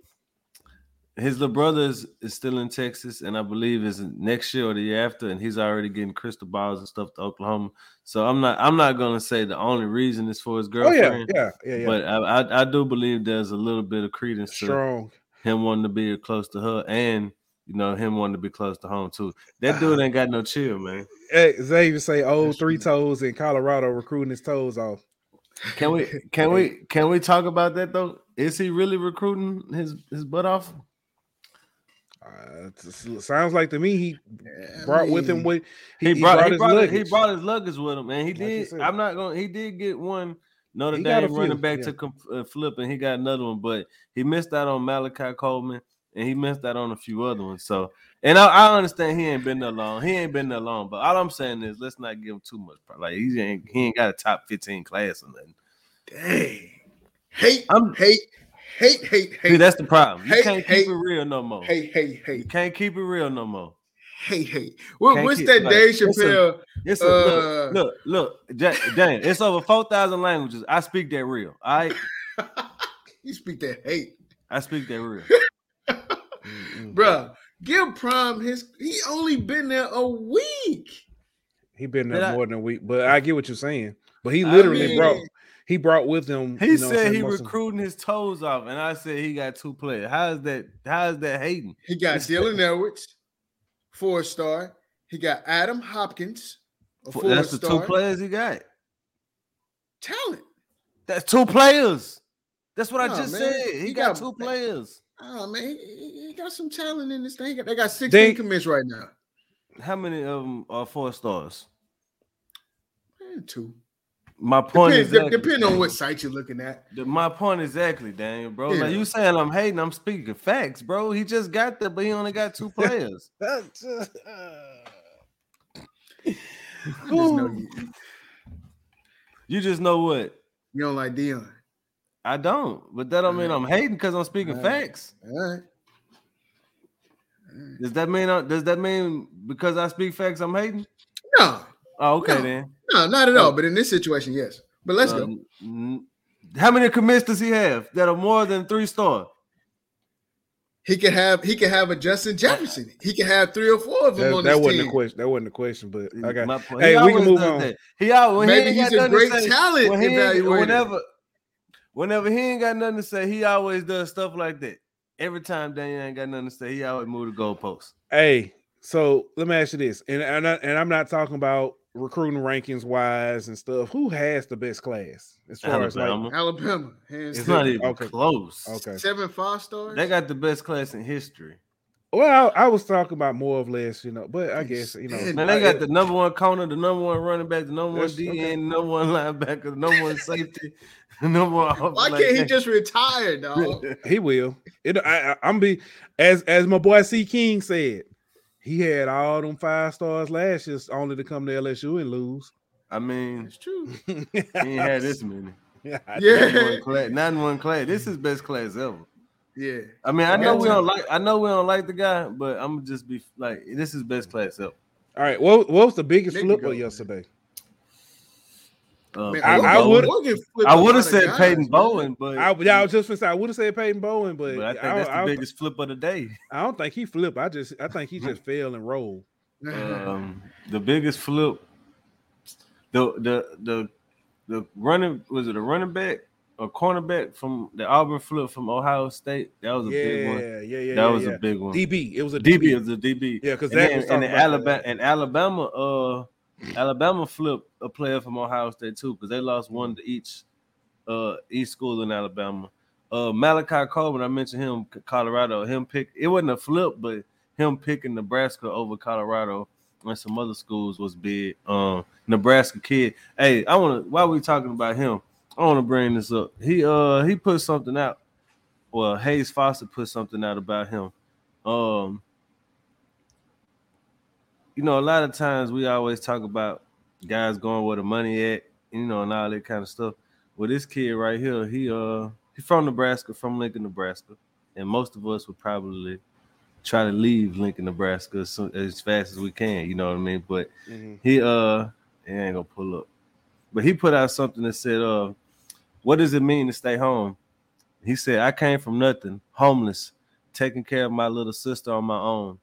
his little brother is, is still in Texas, and I believe is next year or the year after, and he's already getting crystal balls and stuff to Oklahoma. So I'm not I'm not gonna say the only reason is for his Oh yeah, girlfriend. yeah, yeah, yeah. But I, I I do believe there's a little bit of credence to Strong. Him wanting to be close to her and you know him wanting to be close to home too. That dude ain't got no chill, man. Hey, Xavier say old That's three true. toes in Colorado recruiting his toes off. Can we can we can we talk about that though? Is he really recruiting his his butt off? Uh, sounds like to me he Yeah, I brought with him what He, brought, he, his brought his, he luggage. brought his luggage with him, and he Like did. I'm not going. to He did get one Notre He got a Dame running few, back yeah. to com- uh, flip, and he got another one, but he missed out on Malachi Coleman, and he missed out on a few other ones. So, and I, I understand he ain't been there long. He ain't been there long, but all I'm saying is let's not give him too much. pro- Like he ain't he ain't got a top 15 class or nothing. Dang. Hate, I'm- hate, hate, hate, hate. See, that's the problem. You hate, can't hate, keep it real no more. hate, hate, You can't keep it real no more. Hate, hate. What, Can't what's that like, Dave it's a- Chappelle? It's a Uh, look, look, look, Ja- Dan. It's over four thousand languages. I speak that real. I you speak that hate, I speak that real. Mm-mm. Bruh, Give Prime his. He only been there a week. He been But there I- more than a week, but I get what you're saying. But he I literally mean- brought he brought with him. He you know said he recruiting his toes off, and I said he got two players. How is that? How is that hating? He got It's- Dylan Edwards, four star. He got Adam Hopkins, a four That's the star. two players he got. Talent. That's two players. That's what I just man. said. He, He got, got- two players. Oh man, he, he- he got some talent in this thing. They got 16 They- commits right now. How many of them are four stars? Eh, two. My point Depends, is de- depend on what site you're looking at. My point exactly, Daniel, bro. Yeah. Like you saying I'm hating, I'm speaking facts, bro. He just got there, but he only got two players. I just know you, you just know what? you don't like Dion. I don't, but that don't mean I'm hating because I'm speaking Alright. facts. All right. Does that mean does that mean because I speak facts I'm hating? No, Oh, okay No. then. no, not at all. But in this situation, yes. But let's Uh, go. How many commits does he have that are more than three star? he could have he could have a Justin Jefferson. He could have three or four of them That, on that this wasn't team. the question. That wasn't the question, but I got. My point. Hey, He we can move on. that. He always when he Maybe ain't he's got a nothing to great say- talent when he. Whenever, whenever he ain't got nothing to say, he always does stuff like that. Every time Daniel ain't got nothing to say, he always move the goalpost. Hey, so let me ask you this, and and, I, and I'm not talking about recruiting rankings wise and stuff. Who has the best class as far as like? Alabama. Alabama, hands It's not even Okay. close. Okay. seven five stars. They got the best class in history. Well, I, I was talking about more of less, you know, but I guess you know. Man, Man, they got the number one corner, the number one running back, the number one That's- DN, okay. the number one linebacker, the number one safety, the number one. Why can't he just retire, dog? He will. It. I, I, I'm be as as my boy C King said. He had all them five stars last year, only to come to LSU and lose. I mean, It's true. he he ain't had this many. Yeah, Not in one class. Not in one class. This is best class ever. yeah. I mean, I know we you. don't like. I know we don't like the guy, but I'm gonna just be like, this is best class ever. All right. What what was the biggest There you flip go, of man. Yesterday? Uh, Man, I- Peyton I would- Morgan flipped I a would have said guys, Peyton. Bowen, but I, yeah, I was just gonna say I would have said Peyton Bowen, but, but I think I, that's I, the I, biggest flip of the day. I don't think he flipped. I just I think he just fell and rolled. Um, the biggest flip, the the the the running was it a running back or cornerback from the Auburn flip from Ohio State? That was a Yeah, big one. yeah, yeah, yeah. that was yeah. a big one. DB. It was a DB DB. is the DB. Yeah, because and that then, was and talking in Alabama that. and Alabama, uh, Alabama flipped a player from Ohio State too because they lost one to each, uh, each school in Alabama. Uh, Malachi Coleman, I mentioned him, Colorado. Him pick it wasn't a flip, but him picking Nebraska over Colorado and some other schools was big. Um, Nebraska kid. Hey, I want to. While we talking about him, I want to bring this up. He uh he put something out. Well, Hayes Fawcett put something out about him. Um, you know, a lot of times we always talk about guys going where the money at, you know, and all that kind of stuff. Well, this kid right here, he uh he from Nebraska, from Lincoln, Nebraska, and most of us would probably try to leave Lincoln, Nebraska as, soon- as fast as we can. You know what I mean? But Mhm. he uh he ain't gonna pull up. But he put out something that said, uh, what does it mean to stay home? He said, I came from nothing, homeless, taking care of my little sister on my own.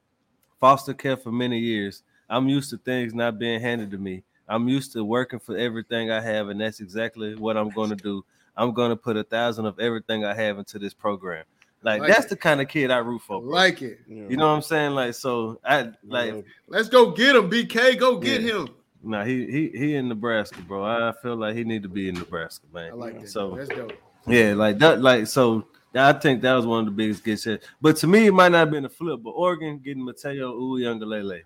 Foster care for many years. I'm used to things not being handed to me. I'm used to working for everything I have, and that's exactly what I'm gonna do. I'm gonna put a thousand of everything I have into this program. Like, Like that's it. the kind of kid I root for. bro. like it. Yeah. you know what I'm saying? Like, so I like Yeah. Let's go get him, BK. Go get Yeah. him. Nah, he he he in Nebraska, bro. I feel like he need to be in Nebraska, man. I like that. So that's dope. yeah, like that, like so. I think that was one of the biggest gets hit. But to me, it might not have been a flip. But Oregon getting Matayo Uiagalelei.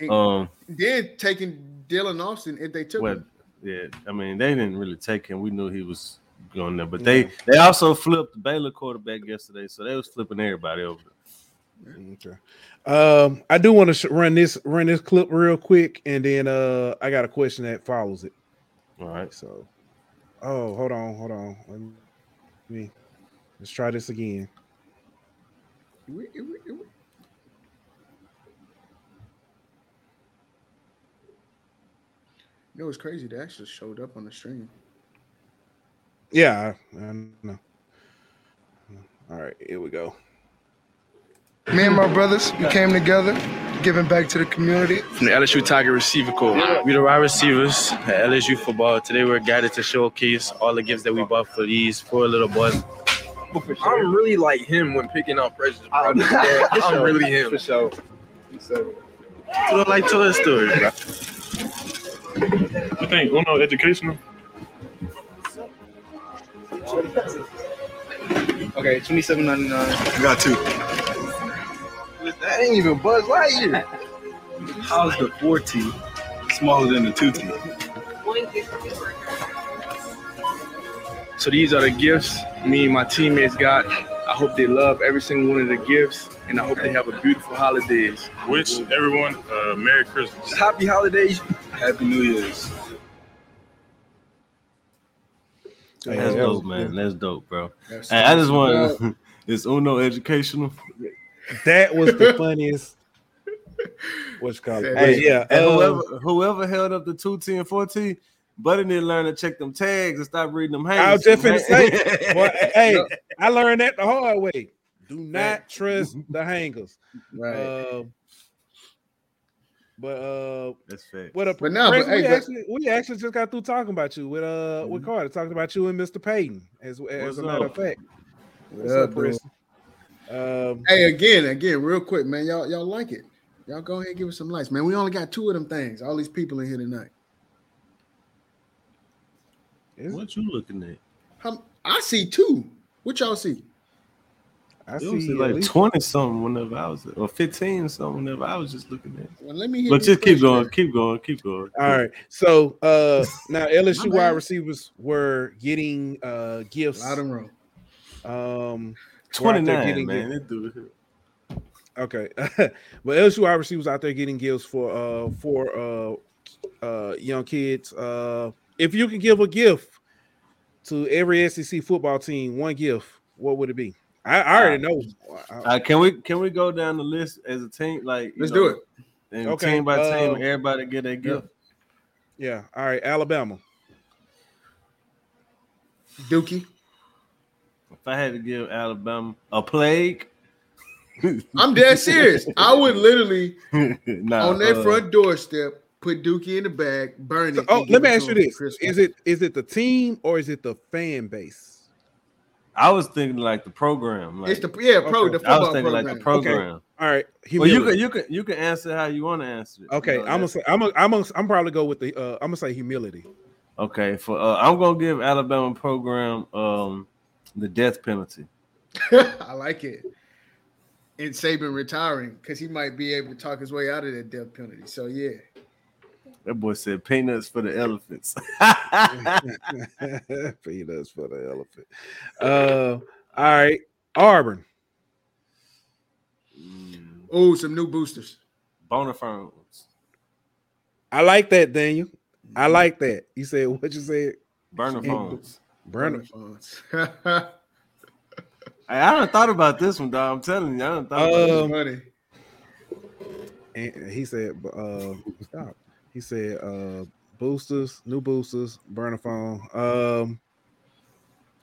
And Um, then taking Dylan Austin if they took well, him. yeah. I mean, they didn't really take him. We knew he was going there, but they they also flipped Baylor quarterback yesterday, so they was flipping everybody over. Okay. Um, I do want to sh- run this run this clip real quick, and then uh, I got a question that follows it. All right. So, oh, hold on, hold on. Let me let's try this again. We- we- we- You know, it's crazy. They actually showed up on the stream. Yeah, I, I know. All right, here we go. Me and my brothers, we came together, giving back to the community. From the LSU Tiger Receiver Corps. We the wide receivers at LSU football. Today we're gathered to showcase all the gifts that we bought for these four little boys. I'm really like him when picking out Precious. Oh, bro. Yeah, I'm really him. For sure. So like Toy Story, bro. I think oh, Uno Educational. Okay, twenty-seven ninety-nine. I got two. That ain't even Buzz Lightyear. How's the 4T smaller than the 2T? So these are the gifts me and my teammates got. I hope they love every single one of the gifts, and I hope they have a beautiful holidays. Wish everyone uh, Merry Christmas. Happy holidays. Happy New Year's. Hey, That's dope, man. That's dope, bro. That's Hey, I just want it's Uno educational. That was the funniest. What's called? Hey, Hey, yeah. And uh, whoever whoever held up the two T and four T, Buddy need to learn to check them tags and stop reading them. I was just finna say, boy, hey, I learned that the hard way. Do not trust the hangers. Right. Uh, but uh, That's fact. what up? But no, Prince, but, we, hey, but- actually, we actually just got through talking about you with uh with Mm-hmm. Carter, talking about you and Mr. Payton as as What's a matter up? of fact. What's up, up, bro? Preston? Um, Hey, again, again, real quick, man. Y'all, y'all like it? Y'all go ahead and give us some likes, man. We only got two of them things. All these people in here tonight. What you looking at? How, I see two. What y'all see? I It see was at like twenty something whenever I was, or fifteen something whenever I was just looking at. it. Well, let me hear. But just keep questions. going, keep going, keep going. All right. So uh now LSU wide receivers were getting uh gifts. Loud and wrong. Um Twenty were out there nine, getting man. gifts. This dude here. Okay. but LSU wide receivers out there getting gifts for uh for uh uh young kids. Uh if you can give a gift to every SEC football team, one gift, what would it be? I, I already know. Uh, can we can we go down the list as a team? Like, Let's know, do it. And Okay, team by team, uh, everybody get a gift. Yeah. All right, Alabama. Dookie. If I had to give Alabama a plague, I'm dead serious. I would literally nah, on their uh, front doorstep put Dookie in the bag, burn it. Oh, let me ask you this: Christmas. Is it is it the team or is it the fan base? I was thinking like the program. Like, It's the yeah, pro Okay. the I was thinking program. like the program. All right. Well, you can you can you can answer how you want to answer it. Okay, You know, I'm gonna say I'm gonna I'm gonna I'm probably go with the uh I'm gonna say humility. Okay, for uh, I'm gonna give Alabama program um the death penalty. I like it. And Saban retiring because he might be able to talk his way out of that death penalty. So yeah, That boy said peanuts for the elephants. Peanuts for the elephant. Uh, all right, Auburn. oh, some new boosters. Bonafons. I like that, Daniel. I like that. You said what you said. Burner phones. Burner. phones. Hey, I done thought about this one, dog. I'm telling you, I done thought about Um, this. Funny. And he said, uh, stop. He said, uh, boosters, new boosters, burner phone. Um,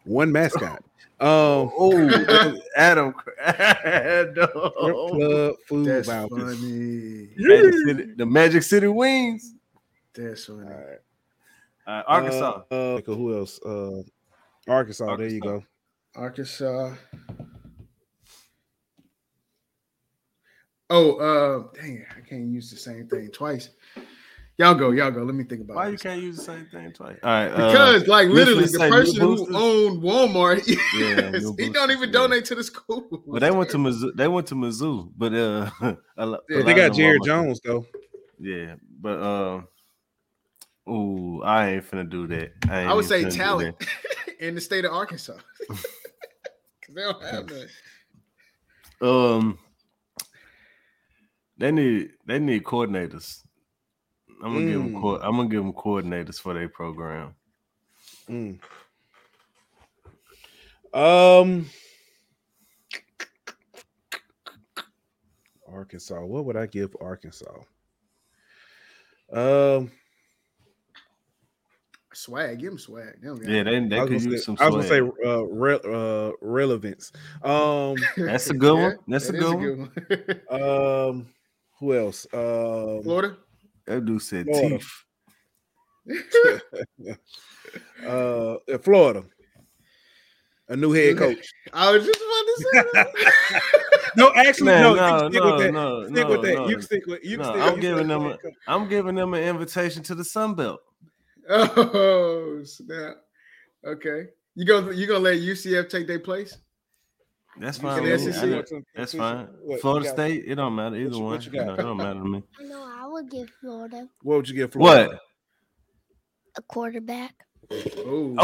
one mascot. Um, Oh, Adam, Adam. club food That's vouchers. funny. Magic City, the Magic City Wings. That's funny. Uh, Arkansas. Uh, uh, who else? Uh, Arkansas. There you go. Arkansas. Oh, uh, dang it, I can't use the same thing twice. Y'all go, y'all go. Let me think about Why it. you can't use the same thing twice? All right, uh, Because, like, literally, the person who owned Walmart, Yeah, new he boosters, don't even yeah. donate to the school. But they went to Mizzou. They went to Mizzou, but uh, a lo- Yeah, lot They got them Jared Walmart- Jones though. Yeah, but uh, ooh, I ain't finna do that. I, I would say talent in the state of Arkansas. Because they don't have that. Um, they need they need coordinators. I'm gonna give them. Mm. Co- I'm gonna give them coordinators for their program. Mm. Um, Arkansas. What would I give Arkansas? Um, Swag, give them swag. They don't Yeah, they they I was could gonna use say, some. I was swag. gonna say uh, re- uh, relevance. Um, That's a good one. Yeah, That's a that is good one. one. um, who else? Um, Florida. That dude said Florida. teeth. uh, Florida. A new head coach. I was just about to say that. No, actually, Man, no. no, you stick no, with that. no, stick with that. no. You can stick with. You can No, stick. I'm you giving them. with A, head coach. I'm giving them an invitation to the Sun Belt. oh snap. Okay. You go you gonna let UCF take their place? That's fine. said with I know- That's fine. what Florida? State, it don't matter. Either What you- one. what you You know, it don't matter to me. I know I would give Florida What would you get Florida? What? a quarterback. Oh.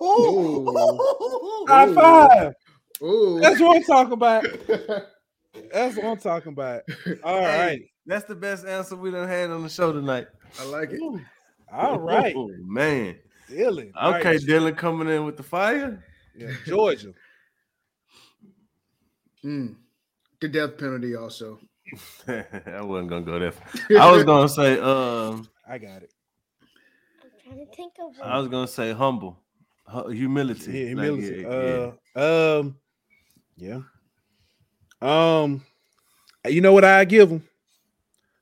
Oh, High five. Oh. That's what I'm talking about. That's what I'm talking about. All Hey, right. That's the best answer we done had on the show tonight. I like it. All right. Oh, man. Dylan. Okay, right. Dylan coming in with the fire. Yeah, Georgia. Mm. The death penalty also. I wasn't gonna go there. I was gonna say, um, I got it. I'm trying to think of I was gonna say humble, humility, Yeah, humility. yeah, yeah. uh, um, yeah. Um, you know what I give him?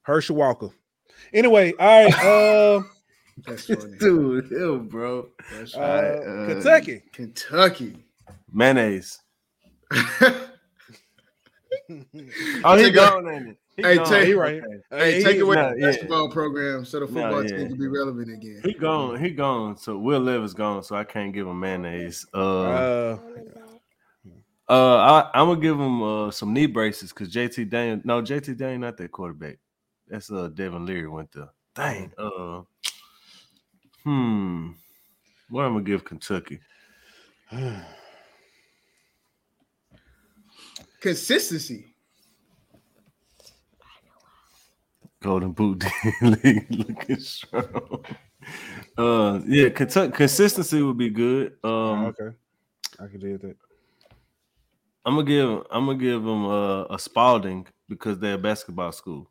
Herschel Walker. Anyway, all right. Uh, That's funny. Dude, ew, bro. That's uh, uh, Kentucky. Kentucky. Mayonnaise. Oh, he Take gone, ain't it? He Hey, gone. take- he right. Okay. Uh, Hey, he- take away nah, the yeah. basketball program so the Nah, football yeah. team can be relevant again. He gone. He gone. So Will Levis gone. So I can't give him mayonnaise. Uh, uh, uh, I, I'm gonna give him uh some knee braces because JT Daniel. No, JT Daniel not that quarterback. That's uh Devin Leary went there. Dang. Uh, hmm. What I'm gonna give Kentucky? Consistency. Golden Boot League looking strong. Uh, yeah, Kentucky consistency would be good. Um, okay, I can do that. I'm gonna give I'm gonna give them uh, a Spalding because they're a basketball school.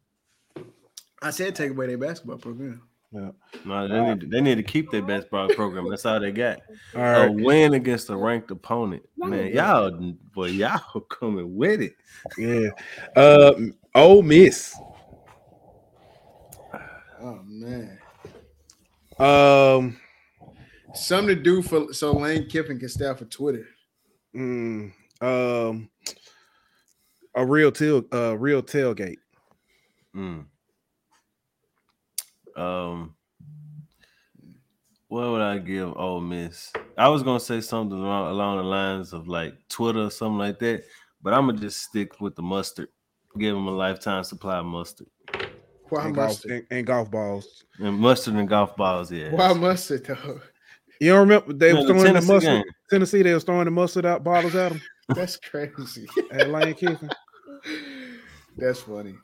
I said take away their basketball program. Yeah. No, they need to, they need to keep their basketball program. That's all they got. All A win against a ranked opponent, man. Y'all, boy, y'all coming with it. Yeah. Uh, Ole Miss. Oh man. Um, Something to do for so Lane Kiffin can stay for Twitter. mm, um, a real tail, uh, real tailgate. Mm. Um, what would I give Ole Miss? I was gonna say something along, along the lines of like Twitter or something like that, but I'm gonna just stick with the mustard. Give them a lifetime supply of mustard Why and golf, mustard? and, and golf balls. and mustard and golf balls. Yeah, Why mustard though? You don't remember they Yeah, was the throwing the Tennessee mustard. game. Tennessee, they was throwing the mustard out bottles at them That's crazy. at Lane Kiffin. That's funny.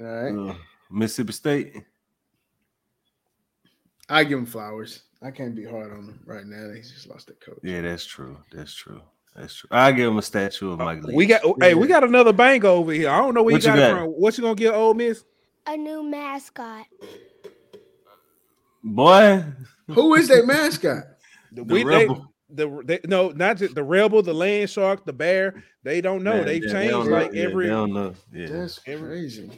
All right. Uh, Mississippi State. I give them flowers. I can't be hard on them right now. They just lost their coach. Yeah, that's true. That's true. That's true. I give them a statue of Mike Leach. We got hey, we got another bango over here. I don't know where What you you got, it got? from. What you gonna get, Ole Miss? A new mascot. boy. Who is their mascot? The we, Rebel. They, the they, no, not just the rebel, the land shark, the bear. They don't know. Man, They've yeah, changed don't know. like Yeah, every. They don't know. Yeah, That's crazy.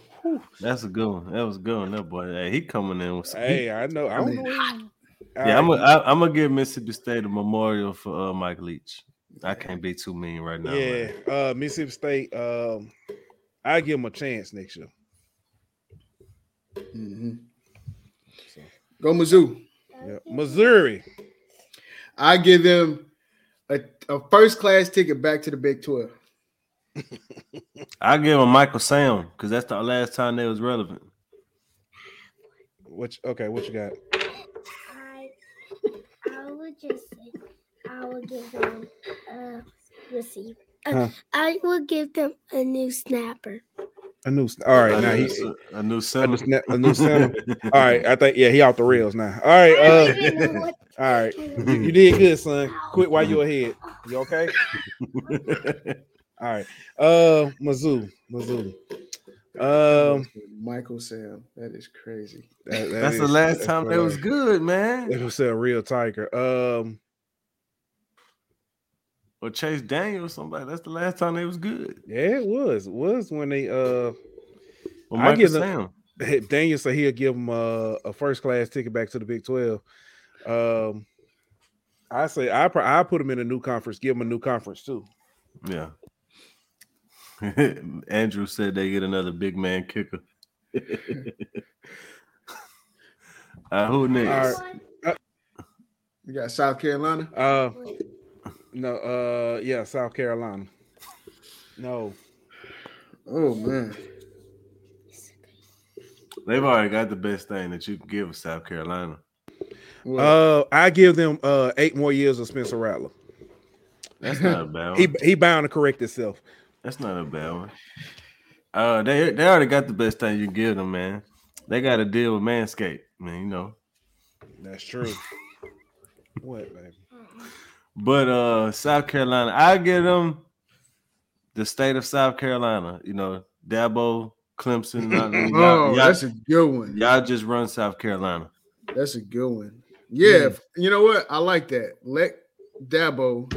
that's a good one. That was a good one. That boy. Hey, he coming in with some. Hey, I know. I I don't mean, know. yeah, I'm gonna I'm gonna give Mississippi State a memorial for uh, Mike Leach. I can't be too mean right now. yeah, man. uh, Mississippi State. Um, I give them a chance next year. Mhm. Go Mizzou. Yeah. Missouri. I give them a, a first class ticket back to the Big 12. I give them Michael Sam because that's the last time they was relevant. What? you- Okay, what you got? I I would just say I would give them a receiver. Uh, Huh. I would give them a new snapper. A new. All right, now new, he. new A center. new, sna- a new center. All right, I think yeah, he off the rails now. All right, I uh, don't even know what all right, you, you did good, son. Quit while you ahead. You okay? All right, uh, Mizzou, Mizzou. Um, Michael Sam. That is crazy. that- that that's the last that's time that was good, man. It was a real tiger. Um, Or Chase Daniel or somebody. That's the last time they was good. yeah, it was. It was when they uh Well, I Michael give them- Sam. Daniel said he'll give him a, a first class ticket back to the Big Twelve. Um, I say I I put him in a new conference. Give him a new conference too. Yeah. Andrew said they get another big man kicker. uh, who next? All right. You got South Carolina. Uh, no, uh, yeah, South Carolina. No, Oh man. They've already got the best thing that you can give South Carolina. What? uh, I give them uh eight more years of Spencer Rattler. That's not a bad one. He he bound to correct himself. That's not a bad one. Uh, they they already got the best thing you can give them, man. They got to deal with Manscaped, man. You know. That's true. what, baby? But uh, South Carolina, I give them the state of South Carolina. You know, Dabo, Clemson. y'all- y'all- Oh, y'all- that's a good one. y'all just run South Carolina. That's a good one. Yeah, you know what? I like that. Let Dabo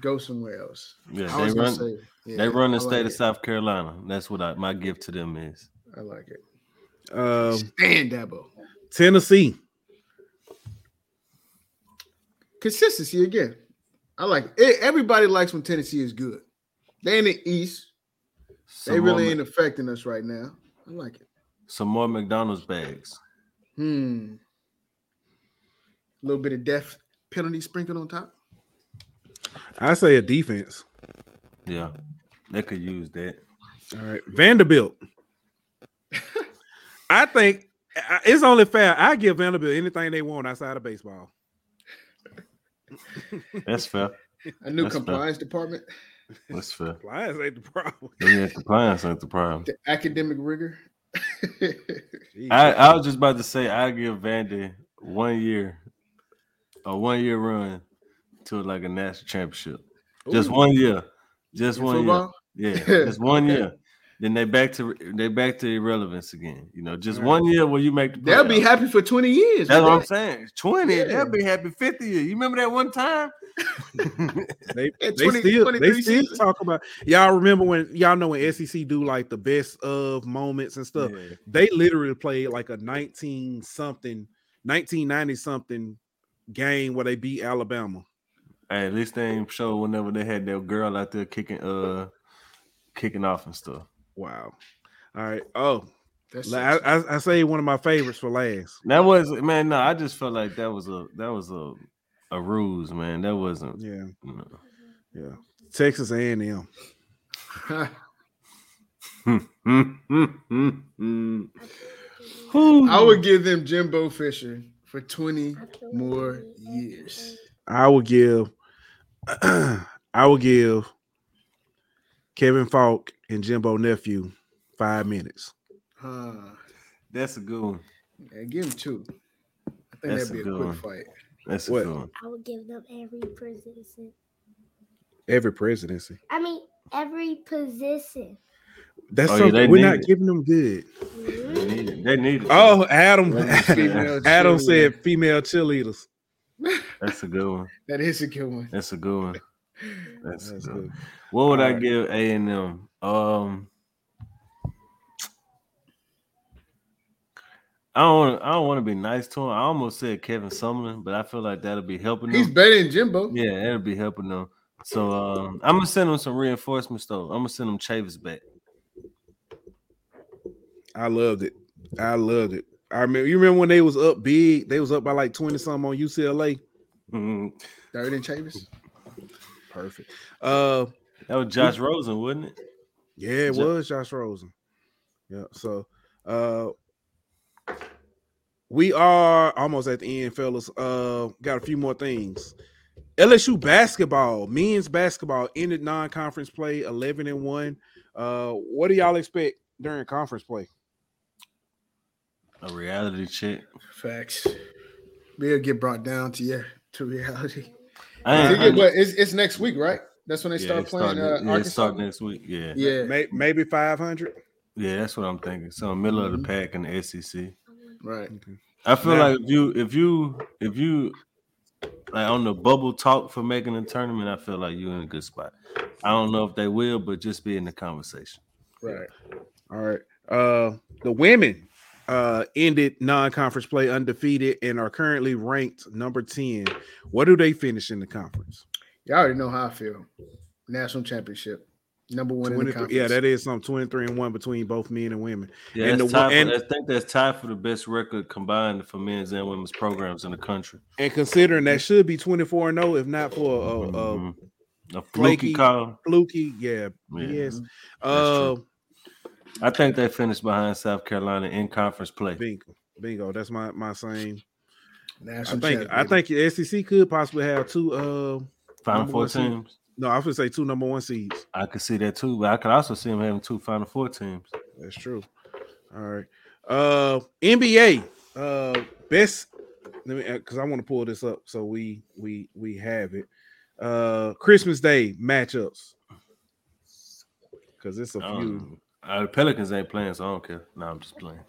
go somewhere else. Yeah, I they was run. say, yeah, they run the I state like of. South Carolina. That's what I, my gift to them is. I like it. Um, Stand Dabo. Tennessee. Consistency again. I like it. Everybody likes when Tennessee is good. They in the East. Some they really Ma- ain't affecting us right now. I like it. Some more McDonald's bags. Hmm. A little bit of death penalty sprinkled on top. I say a defense. Yeah, they could use that. All right, Vanderbilt. I think it's only fair. I give Vanderbilt anything they want outside of baseball. That's fair. A new That's fair. compliance department, That's fair. Compliance ain't the problem. Yeah, compliance ain't the problem. the academic rigor. I, I was just about to say I give Vandy one year, a one year run to like a national championship. Just one year. Just In one football? year. Yeah, just one Okay. year. Then they back to they back to irrelevance again. You know, just one year where you make the They'll be happy for 20 years. That's with what I'm saying. 20, Yeah. they'll be happy 50 years. You remember that one time? They, Yeah, they 20 still 23 they still talk about y'all remember when y'all know when SEC do like the best of moments and stuff. Yeah. They literally played like a 19 something 1990 something game where they beat Alabama. Hey, at least they ain't show whenever they had their girl out there kicking uh kicking off and stuff. Wow. All right. Oh, That's I, I, I say one of my favorites for last. That was man, no, I just felt like that was a that was a a ruse, man. That wasn't Yeah. you know. Yeah. Texas A&M. I would give them Jimbo Fisher for 20 more years. I would give I would give Kevin Faulk and Jimbo nephew five minutes. Huh. That's a good one. Yeah, give him two. I think That's that'd a be a good quick one. fight. That's a What? good one. I would give them every presidency. Every presidency. I mean, every position. That's Oh, yeah, something they we're not it. giving them good. They need it. They need it. Oh, Adam. Adam said female cheerleaders. That's a good one. That is a good one. That's a good one. That's, That's a good. good. One. What would I Alright. give A and M? Um, I don't want. I don't want to be nice to him. I almost said Kevin Sumlin, but I feel like that'll be helping him. He's them. better than Jimbo. Yeah, that'll be helping them. So um, I'm gonna send them some reinforcements though. I'm gonna send them Chavis back. I loved it. I loved it. I remember you remember when they was up big, they was up by like 20 something on UCLA. Mhm. Third in Chavis. Perfect. Uh That was Josh Rosen, wasn't it? Yeah, it Jo- was Josh Rosen. Yeah, so uh we are almost at the end, fellas. Uh got a few more things. LSU basketball, men's basketball ended non-conference play 11 and 1. Uh what do y'all expect during conference play? A reality check. Facts. We'll get brought down to yeah to reality. I I ain't, think but it's, it's next week, right? That's when they yeah, start it playing. start, uh, yeah, it Arkansas. start next week. Yeah. Yeah, May- Maybe 500. Yeah, that's what I'm thinking. So middle of Mhm. the pack in the SEC. right. I feel Now- like if you if you if you like on the bubble talk for making the tournament, I feel like you're in a good spot. I don't know if they will, but just be in the conversation. Right. All right. Uh the women uh ended non-conference play undefeated and are currently ranked number 10. What do they finish in the conference? Y'all already know how I feel. National championship, number one in the conference. yeah, that is some 23 and 1 between both men and women. Yeah, And the for- and- I think that's tied for the best record combined for men's and women's programs in the country. And considering that should be 24 and 0 if not for a, a. A fluky call. fluky, yeah, Yeah, yes. Uh. I think they finished behind South Carolina in conference play. bingo. Bingo. That's my my same. I National think champ, I think the SEC could possibly have two uh Final number four one seed. teams. no, I would say two number one seeds. I could see that too, but I could also see them having two Final Four teams. That's true. All right. Uh NBA. Uh best let me because I want to pull this up so we we we have it. Uh Christmas Day matchups. Because it's a few. Um, uh, the Pelicans ain't playing, so I don't care. No, I'm just playing.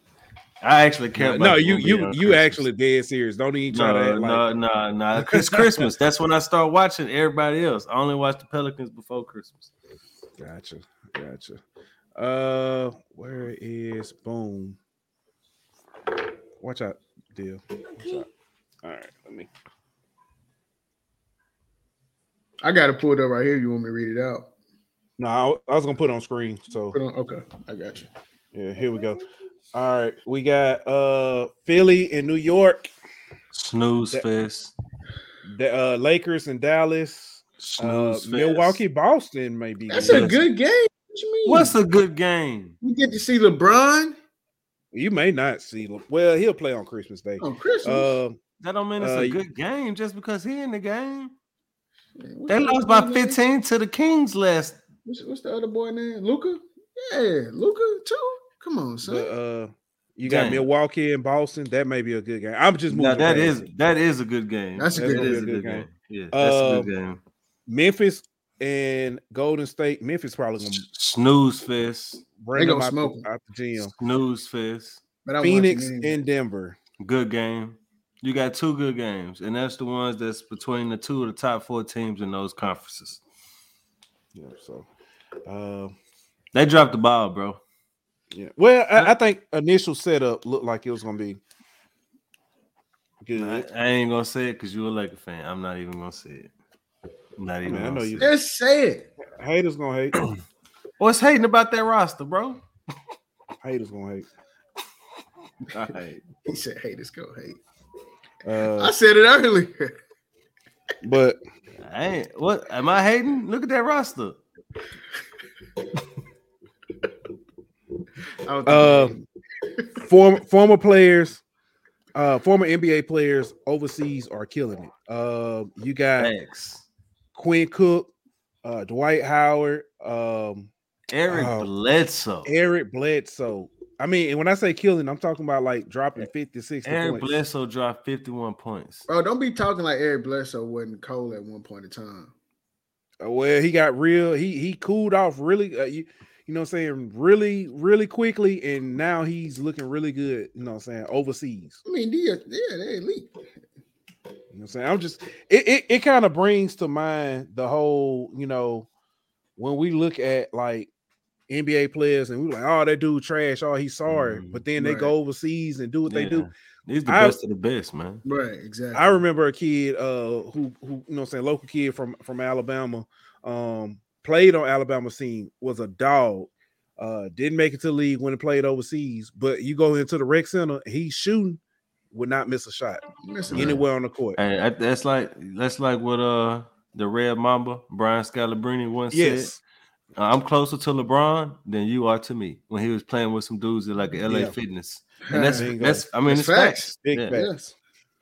I actually care. No, about no, you you you Christmas. actually dead serious. Don't even try to No, act like no, no, no. It's Christmas. That's when I start watching everybody else. I only watch the Pelicans before Christmas. Gotcha, gotcha. Uh, where is boom? Watch out, deal. Watch out. All right, let me. I got to pull it pulled up right here. You want me to read it out? No, I, I was gonna put it on screen. So Put on. Okay, I got you. yeah, here we go. All right, we got uh Philly and New York, Snooze That- fest. the uh, Lakers and Dallas, uh, Snooze fest. Milwaukee, Boston, maybe. That's a good game. What you mean? What's a good game? you get to see LeBron You may not see. Le- Well, he'll play on Christmas Day. on Christmas? Uh, That don't mean it's Uh, a y- good game just because he in the game. Man, They the lost by boy name? 15 to the Kings last. What's, what's the other boy name? Luka? Yeah, Luka too. Come on, son. but uh, you got Damn. Milwaukee and Boston. That may be a good game. I'm just moving. Now that past is it. that is a good game. That's a That's good gonna That be is a a good good game. game. Yeah, that's a Um, good game. Memphis and Golden State. Memphis probably gonna Snooze fest. bring They them gonna smoke the, out the gym. Snooze fest. but I'm Phoenix and Denver. Good game. You got two good games, and that's the ones that's between the two of the top four teams in those conferences. Yeah, so uh, They dropped the ball, bro. Yeah. Well, I, I think initial setup looked like it was gonna be good. I, I ain't gonna say it because you're a Laker fan. I'm not even gonna say it. I'm not even. mean, I know you- Just say it. Haters gonna hate. What's hating about that roster, bro? Haters gonna hate. All right. He said, "Hey, let's go." Hey, Uh, I said it earlier. but I ain't what am I hating? Look at that roster. I don't think Uh, he- former former players, uh, former NBA players overseas are killing it. Uh, you got Thanks. Quinn Cook, uh, Dwight Howard, um, Eric Oh. Bledsoe. Eric Bledsoe. I mean, and when I say killing, I'm talking about like dropping 50, 60 Eric points. Bledsoe dropped 51 points. Bro, don't be talking like Eric Bledsoe wasn't cold at one point in time. Uh, well, he got real. He he cooled off really. Uh, you you know what I'm saying really really quickly, and now he's looking really good. You know what I'm saying overseas. I mean, they, yeah, they elite. You know what I'm saying? I'm just it it, it kind of brings to mind the whole, you know, when we look at like NBA players and we're like, oh, that dude trash, oh, he's sorry. Mhm. But then they go overseas and do what they do. He's the I- best of the best, man. Right, exactly. I remember a kid uh who who you know what I'm saying local kid from from Alabama um played on Alabama scene was a dog uh didn't make it to the league when he played overseas but you go into the rec center he's shooting would not miss a shot Listen, anywhere on the court Hey, I- that's like that's like what uh the Red Mamba Brian Scalabrine once yes said. Uh, I'm closer to LeBron than you are to me when he was playing with some dudes at like LA Yeah. Fitness. And that's Bingo. that's I mean It's it's, facts. facts. big Yeah. facts Yes.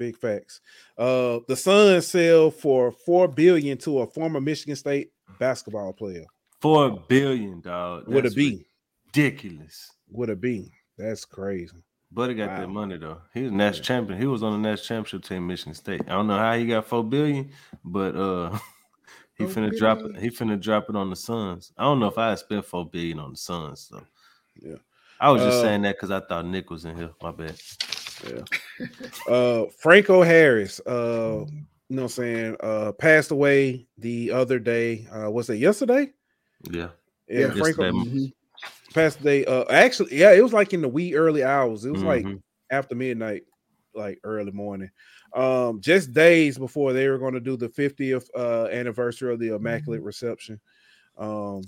Big facts uh the Suns sell for four billion to a former Michigan State basketball player Four billion, dog. would it be ridiculous? would it be that's crazy Buddy got that money though. He was national champion. He was on the national championship team, Michigan State. I don't know how he got four billion, but uh he finna drop it. He finna drop it on the Suns. I don't know if I spent four billion on the Suns. So Yeah. I was just Uh, saying that because I thought Nick was in here. My bad. Uh Franco Harris, uh, you know what I'm saying, uh passed away the other day. Uh was it yesterday? Yeah. Yeah, Yeah. Franco Yesterday. Mhm. passed the day. Uh actually, yeah, it was like in the wee early hours. It was like Mhm. after midnight, like early morning. Um, just days before they were going to do the 50th uh anniversary of the Immaculate Reception. Um,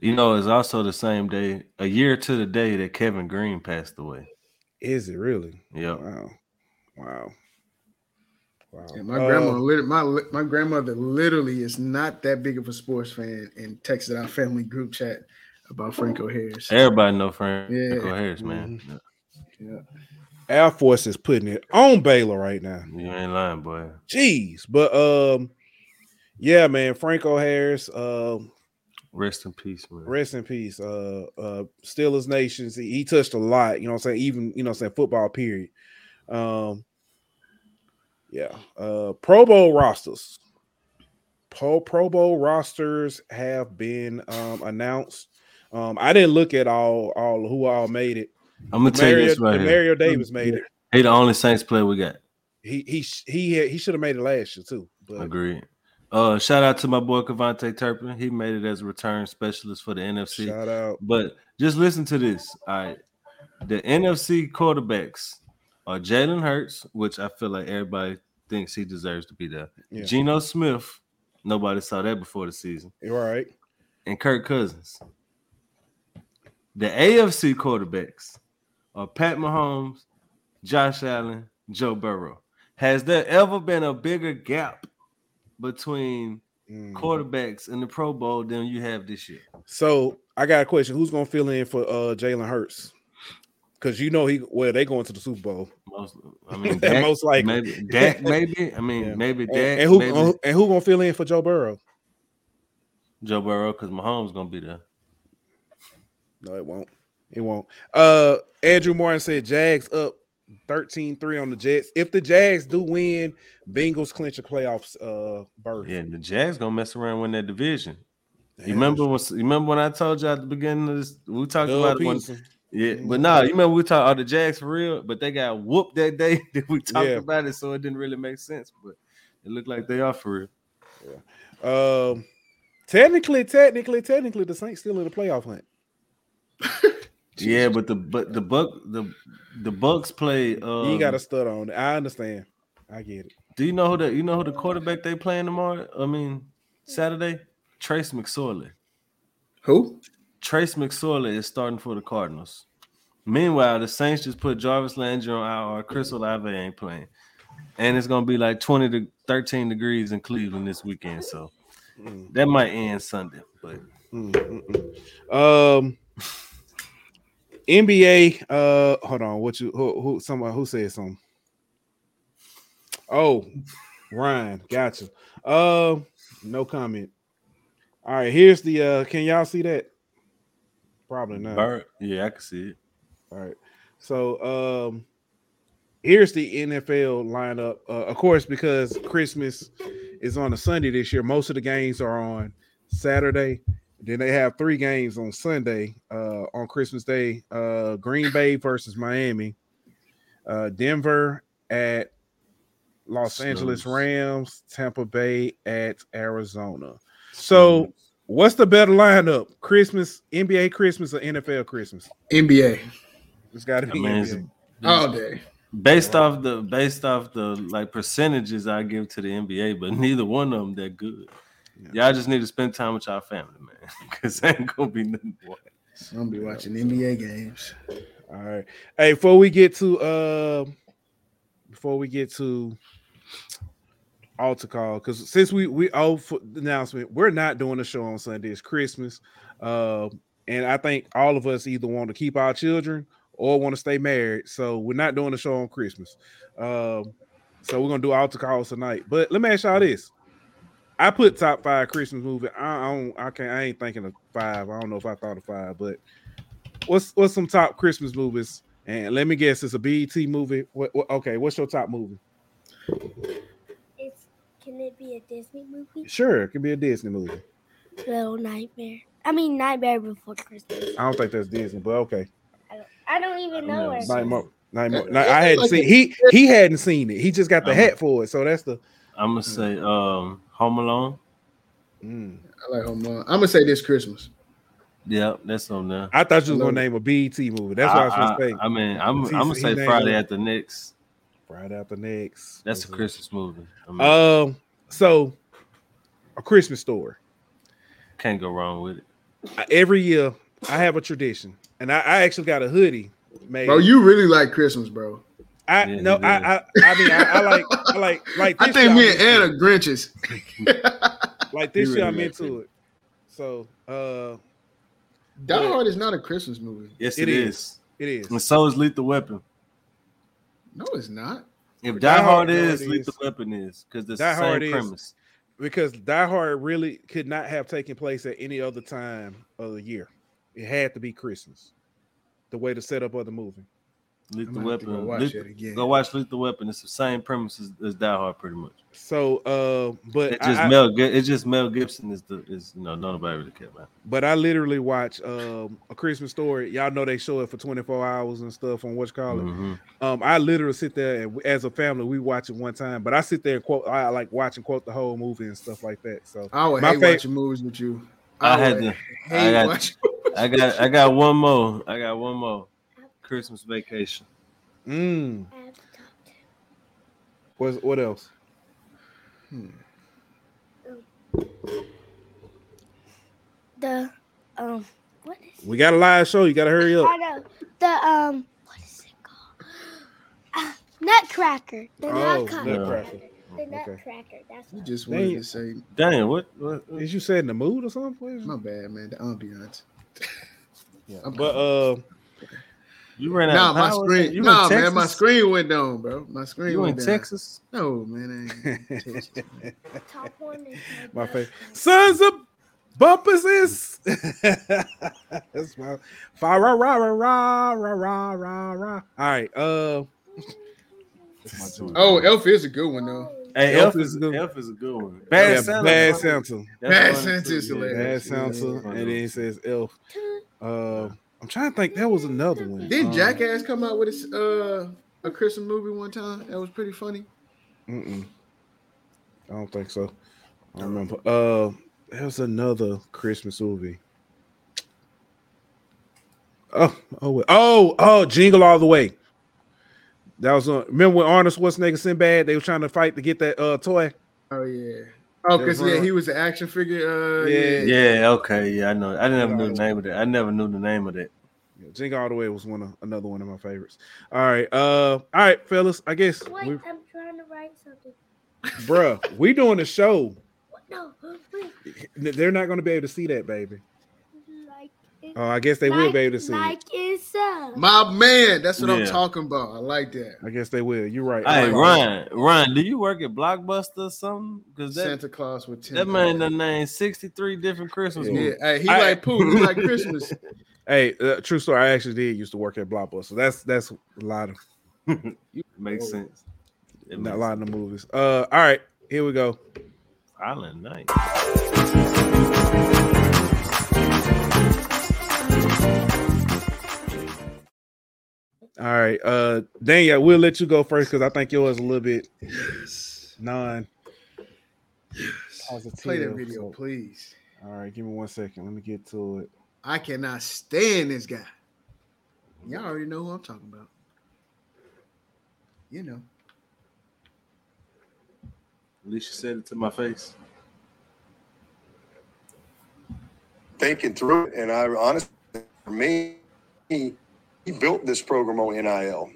You know, it's also the same day, a year to the day that Kevin Greene passed away. Is it really? Yeah. Wow. Wow. Wow. Yeah, my Uh, grandma, my my grandmother, literally is not that big of a sports fan, and texted our family group chat about Franco Harris. Everybody know Frank Yeah. Franco Harris, man. Air Force is putting it on Baylor right now. You ain't lying, boy. Jeez, but um, yeah, man, Franco Harris, um, Rest in peace, man. rest in peace. Uh, uh, Steelers nations. He, he touched a lot. You know, what I'm saying even you know, what I'm saying football. Period. Um, yeah. Uh, Pro Bowl rosters. Pro Pro Bowl rosters have been um announced. Um, I didn't look at all all who all made it. I'm gonna tell you Mario, this right here. Mario Davis made it. He the only Saints player we got. He he he he should have made it last year too. But Agreed. Uh, shout out to my boy KaVontae Turpin. He made it as a return specialist for the NFC. shout out. But just listen to this. All right. The NFC quarterbacks are Jalen Hurts, which I feel like everybody thinks he deserves to be there. Yeah. Geno Smith, nobody saw that before the season. You're right. And Kirk Cousins. The AFC quarterbacks are Pat Mahomes, Josh Allen, Joe Burrow. Has there ever been a bigger gap between Mm. quarterbacks in the Pro Bowl than you have this year? So I got a question. Who's gonna fill in for uh Jalen Hurts? Because you know he well, they going to the Super Bowl. Most, I mean, Dak, most likely. maybe Dak, maybe. I mean, Yeah. maybe And, Dak, and who maybe uh, and who gonna fill in for Joe Burrow? Joe Burrow, because Mahomes gonna be there. No, it won't. It won't. Uh Andrew Martin said Jags up 13-3 on the Jets. If the Jags do win, Bengals clinch a playoffs uh berth. Yeah, the Jags gonna mess around and win that division. Damn, You remember when you remember when I told you at the beginning of this? We talked Doug about it when, yeah, Mhm. but no, you remember we talked are the Jags for real, but they got whooped that day that we talked Yeah. about it, so it didn't really make sense. But it looked like they are for real. Yeah. Um technically, technically, technically, the Saints still in the playoff hunt. Yeah, but the but the buck the the Bucks play. Um, you got to stud on it. I understand. I get it. Do you know who the you know who the quarterback they playing tomorrow? I mean Saturday, Trace McSorley. Who? Trace McSorley is starting for the Cardinals. Meanwhile, the Saints just put Jarvis Landry on IR. Chris Olave ain't playing, and it's gonna be like twenty to thirteen degrees in Cleveland this weekend. So Mm, that might end Sunday, but mm, mm, mm. Um NBA uh hold on what you who, who someone who said something oh Ryan gotcha um no comment all right here's the uh can y'all see that probably not Bird, yeah, I can see it. All right. So um here's the NFL lineup. Uh, of course, because Christmas is on a Sunday this year, most of the games are on Saturday. Then they have three games on Sunday uh on Christmas Day. Uh Green Bay versus Miami, uh Denver at Los Snooze. Angeles Rams, Tampa Bay at Arizona. So what's the better lineup? Christmas, NBA Christmas or NFL Christmas? NBA. It's got to I be mean, NBA. All day. based off the based off the like percentages I give to the NBA, but neither one of them that good. Y'all just need to spend time with y'all family, man, because ain't gonna be nothing. Boy. I'm gonna be watching NBA games. All right. Hey, before we get to uh before we get to altar call, because since we we oh for the announcement, we're not doing a show on Sunday. It's Christmas. Uh, and I think all of us either want to keep our children or want to stay married. So we're not doing a show on Christmas. Um, so we're gonna do altar calls tonight. But let me ask y'all this. I put top five Christmas movie. I, I don't I can't I ain't thinking of five. I don't know if I thought of five, but what's what's some top Christmas movies? And let me guess, it's a BET movie. What, what okay, what's your top movie? It's, can it be a Disney movie? Sure, it could be a Disney movie. Little Nightmare. I mean, Nightmare Before Christmas. I don't think that's Disney, but okay. I don't, I don't even know where. Nightmare, Nightmare. I hadn't seen he he hadn't seen it. He just got the hat for it. So that's the I'm gonna say um Home Alone. mm. I like Home Alone. I'm gonna say this Christmas. Yeah, that's on there. I thought you was gonna name a BET movie. That's what I, was I, gonna say. I mean, I'm, I'm gonna say Friday it. at the next. Right after next. That's a Christmas movie. I mean, Um, so a Christmas story. can't go wrong with it. I- Every year I have a tradition, and I, I actually got a hoodie made. Bro, you really like Christmas, bro. I Yeah, no, I, I I mean I, I like I like like I think year me I'm and Anna into Grinches. like this He year I'm into it. So uh Die Hard is not a Christmas movie. Yes, It it is. is. it is. And so is Lethal Weapon. No, it's not. If Die Die, Hard- Hard no, is, it Lethal is. Weapon is because the Die same Hard is. premise. because Die Hard really could not have taken place at any other time of the year. It had to be Christmas. The way to set up of the movie. Lethal I'm gonna have to Weapon. go watch Lethal- it. Go watch Lethal Weapon. It's the same premise as, as Die Hard, pretty much. So, uh, but It's just I, I- Mel. It's just Mel Gibson is the is you know nobody really care about. but I literally watch um a Christmas story. Y'all know they show it for 24 hours and stuff on what you call it. Mhm. Um, I literally sit there and as a family we watch it one time, but I sit there and quote. I like watch and quote the whole movie and stuff like that. So I would my hate fa- watching movies with you. I had would to. I got. I got. I got one more. I got one more. Christmas Vacation. Mm. What what else? The um, what is? We got a live show. You got to hurry up. I know the um, what is it called? Uh, Nutcracker. The Oh, Nutcracker. Nutcracker. The Okay. Nutcracker. That's You just wanted Dang. to say, Dang, what? what Is you said in the mood or something? What is- my bad, man. The ambiance. I'm- But uh, you ran out. Nah, of my power? screen. You Nah, in man, my screen went down, bro. My screen You went in down. Texas? No, man. I ain't in Texas. Top one is my favorite sons of bumpers is that's my fa ra ra ra ra ra ra ra ra. All right, uh, that's my joint. Oh, Elf is a good one though. Hey, Elf Elf, is is good. Elf is a good one. Bad, Bad Santa. Bad. Santa. Bad Santa too, is yeah. Bad. Santa, Yeah. and then he says Elf. Uh, I'm trying to think. That was another one. Didn't Um, Jackass come out with a, uh, a Christmas movie one time? That was pretty funny. Mm-mm. I don't think so. I don't remember. Uh, was another Christmas movie. Oh, oh, oh, oh, Jingle All the Way. That was uh, remember when Arnold Schwarzenegger Sinbad they were trying to fight to get that uh toy. Oh yeah. Oh, because yeah, he was an action figure. Uh, Yeah. yeah. Yeah, okay, yeah, I know. I never knew the name of that. I never knew the name of that. Yeah, Jingle All the Way was one of another one of my favorites. All right, uh, all right, fellas. I guess, Wait, we, I'm trying to write something. bruh, we doing a show. What? No, wait. They're not going to be able to see that, baby. Like, it- Oh, I guess they will like, be able to see. Like it's uh. My man, that's what I'm talking about. I like that. I guess they will. You're right. Hey, I Ryan, Ryan, do you work at Blockbuster or something? Because that, Santa Claus with ten. that man done named 63 different Christmas Yeah, movies. hey, he I- like poo. He like Christmas. Hey, uh, true story. I actually did used to work at Blockbuster. That's that's a lot of Makes sense. It not a makes lot of the movies. Uh, all right, here we go. Island Night. All right, uh, Daniel, we'll let you go first because I think yours is a little bit non. positive, Play that video, so- please. All right, give me one second. Let me get to it. I cannot stand this guy. Y'all already know who I'm talking about. You know. At least you said it to my face. thinking through it, and I honestly, for me, he built this program on NIL.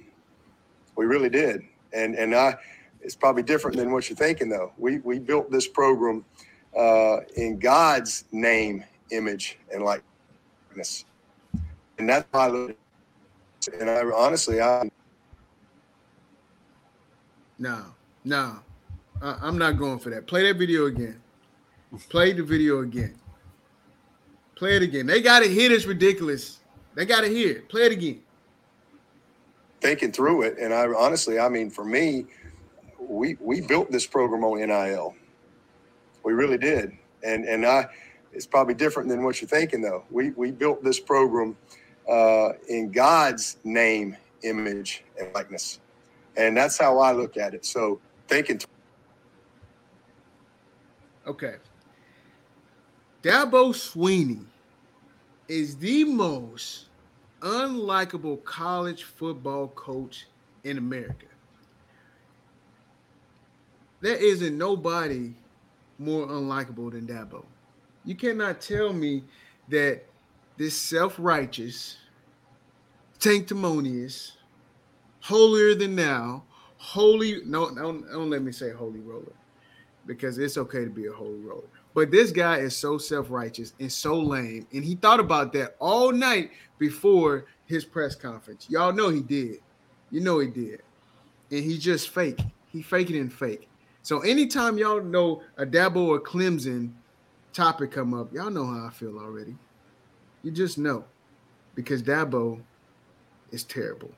We really did, and and I, it's probably different than what you're thinking though. We we built this program uh, in God's name, image, and likeness, and that's how I. And I honestly, I No, no. I, I'm not going for that. Play that video again. Play the video again. Play it again. They got to hear this ridiculous. They got it. Play it again. thinking through it, and I honestly, I mean, for me, we we built this program on NIL. We really did, and and I, it's probably different than what you're thinking though. We we built this program uh, in God's name, image, and likeness, and that's how I look at it. So thinking. Okay. Dabo Swinney is the most unlikable college football coach in America. There isn't nobody more unlikable than Dabo. You cannot tell me that this self-righteous, sanctimonious, holier than now, holy no, don't, don't let me say holy roller because it's okay to be a holy roller. But this guy is so self-righteous and so lame, and he thought about that all night before his press conference. Y'all know he did. You know he did. And he just fake. He faking and fake. So anytime y'all know a Dabo or Clemson topic come up, y'all know how I feel already. You just know because Dabo is terrible.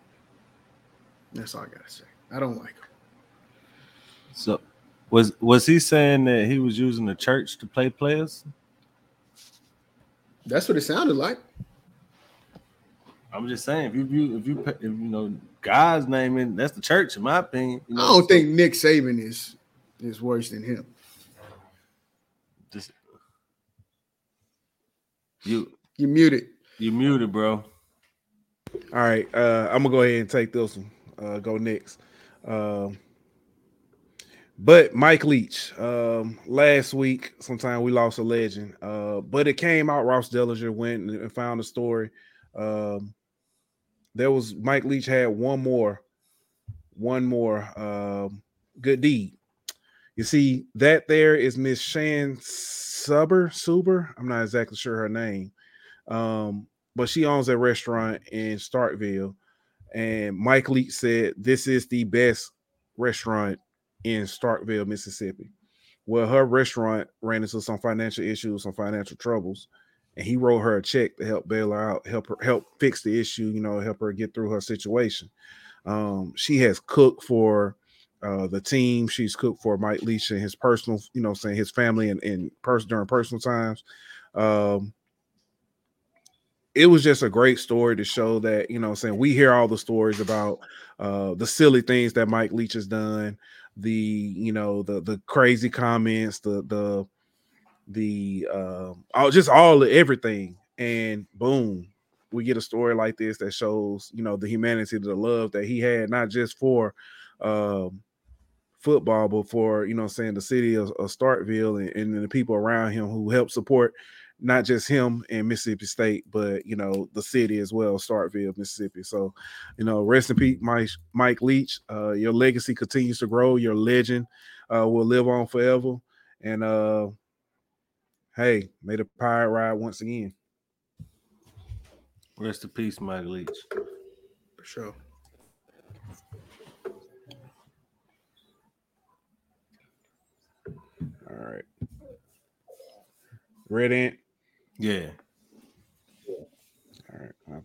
That's all I gotta say. I don't like him. So was was he saying that he was using the church to play players? That's what it sounded like. I'm just saying, if you view, if you if you know God's name in, that's the church, in my opinion. You know, I don't think Nick Saban is is worse than him. Just, you You muted. you muted, bro. All right, uh, I'm gonna go ahead and take this one. Uh, go next. Um, but Mike Leach, um, last week, sometime we lost a legend. Uh, but it came out. Ross Dellenger went and found the story. Um, there was Mike Leach had one more, one more um, good deed. You see, that there is Miss Shan Suber, Suber. I'm not exactly sure her name. Um, but she owns a restaurant in Starkville. And Mike Leach said this is the best restaurant in Starkville, Mississippi. Well, her restaurant ran into some financial issues, some financial troubles, and he wrote her a check to help bail her out, help her help fix the issue, you know, help her get through her situation. Um, she has cooked for uh, the team. She's cooked for Mike Leach and his personal, you know, saying his family and, and person during personal times. Um, it was just a great story to show that, you know, saying we hear all the stories about uh, the silly things that Mike Leach has done, the, you know, the the crazy comments, the the the um all just all of everything, and boom, we get a story like this that shows, you know, the humanity, the love that he had, not just for um football, but for you know, saying the city of, of Starkville and, and the people around him who helped support not just him and Mississippi State, but you know, the city as well, Starkville, Mississippi. So, you know, rest in peace, Mike Mike Leach. Uh, your legacy continues to grow, your legend uh will live on forever. And uh hey, may the pirate ride once again. Rest in peace, Mike Leach. For sure. All right. Red Ant. Yeah. All right. Uh,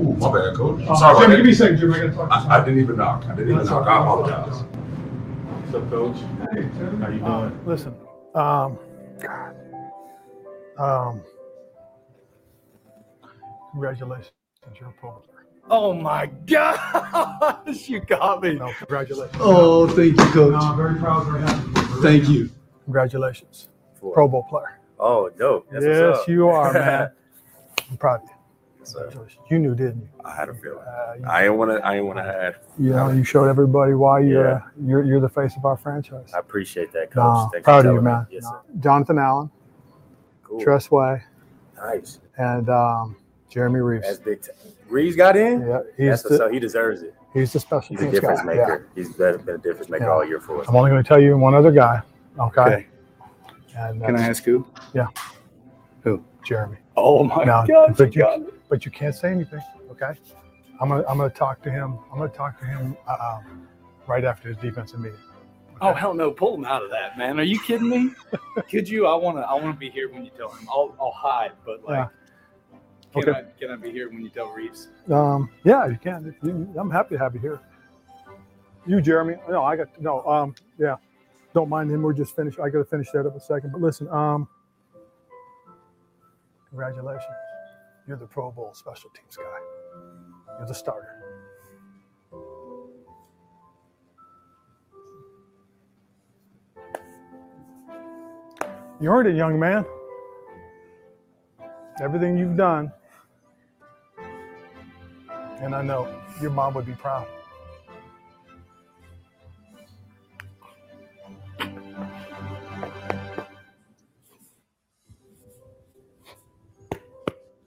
Ooh, my bad, coach. Uh, Sorry Jimmy, about give me a that. second, Jimmy. I gotta talk to I, I didn't even knock. I didn't even That's knock. I apologize. What's up, Coach? How you doing? listen, um, um, congratulations, you're a pro. Oh my gosh, you got me. No, congratulations. Oh, thank you, Coach. No, I'm very proud, very happy. Thank you. Congratulations, Pro Bowl player. Oh, dope. That's yes, you are, man. I'm proud of you. So, You knew, didn't you? I had a feeling. Uh, you, I ain't want to. I ain't want to add. you know, you showed everybody why you're Yeah. you're you're the face of our franchise. I appreciate that, Coach. For proud of you, man. Yes, sir. Jonathan Allen, Cool. Tress Way, Nice. and um, Jeremy Reaves. As big. T- Reaves got in. Yeah, he's the- up. He deserves it. He's the special He's a difference guy. maker. He's been, been a difference maker Yeah. all year for us. I'm only going to tell you one other guy. Okay. Okay. And Can I ask who? Yeah. Who? Jeremy. Oh my Now, God, But you but you can't say anything. Okay. I'm gonna I'm gonna talk to him. I'm gonna talk to him uh, um, right after his defensive meeting. Oh hell no! Pull him out of that, man. Are you kidding me? Could you? I want to. I want to be here when you tell him. I'll. I'll hide, but like, Yeah. can Okay. I? Can I be here when you tell Reaves? Um, yeah, you can. You- I'm happy to have you here. You, Jeremy. No, I got no. Um, yeah, don't mind him. We're just finished. I got to finish that up a second. But listen, um, congratulations. You're the Pro Bowl special teams guy. You're the starter. You earned it, young man. Everything you've done, and I know your mom would be proud.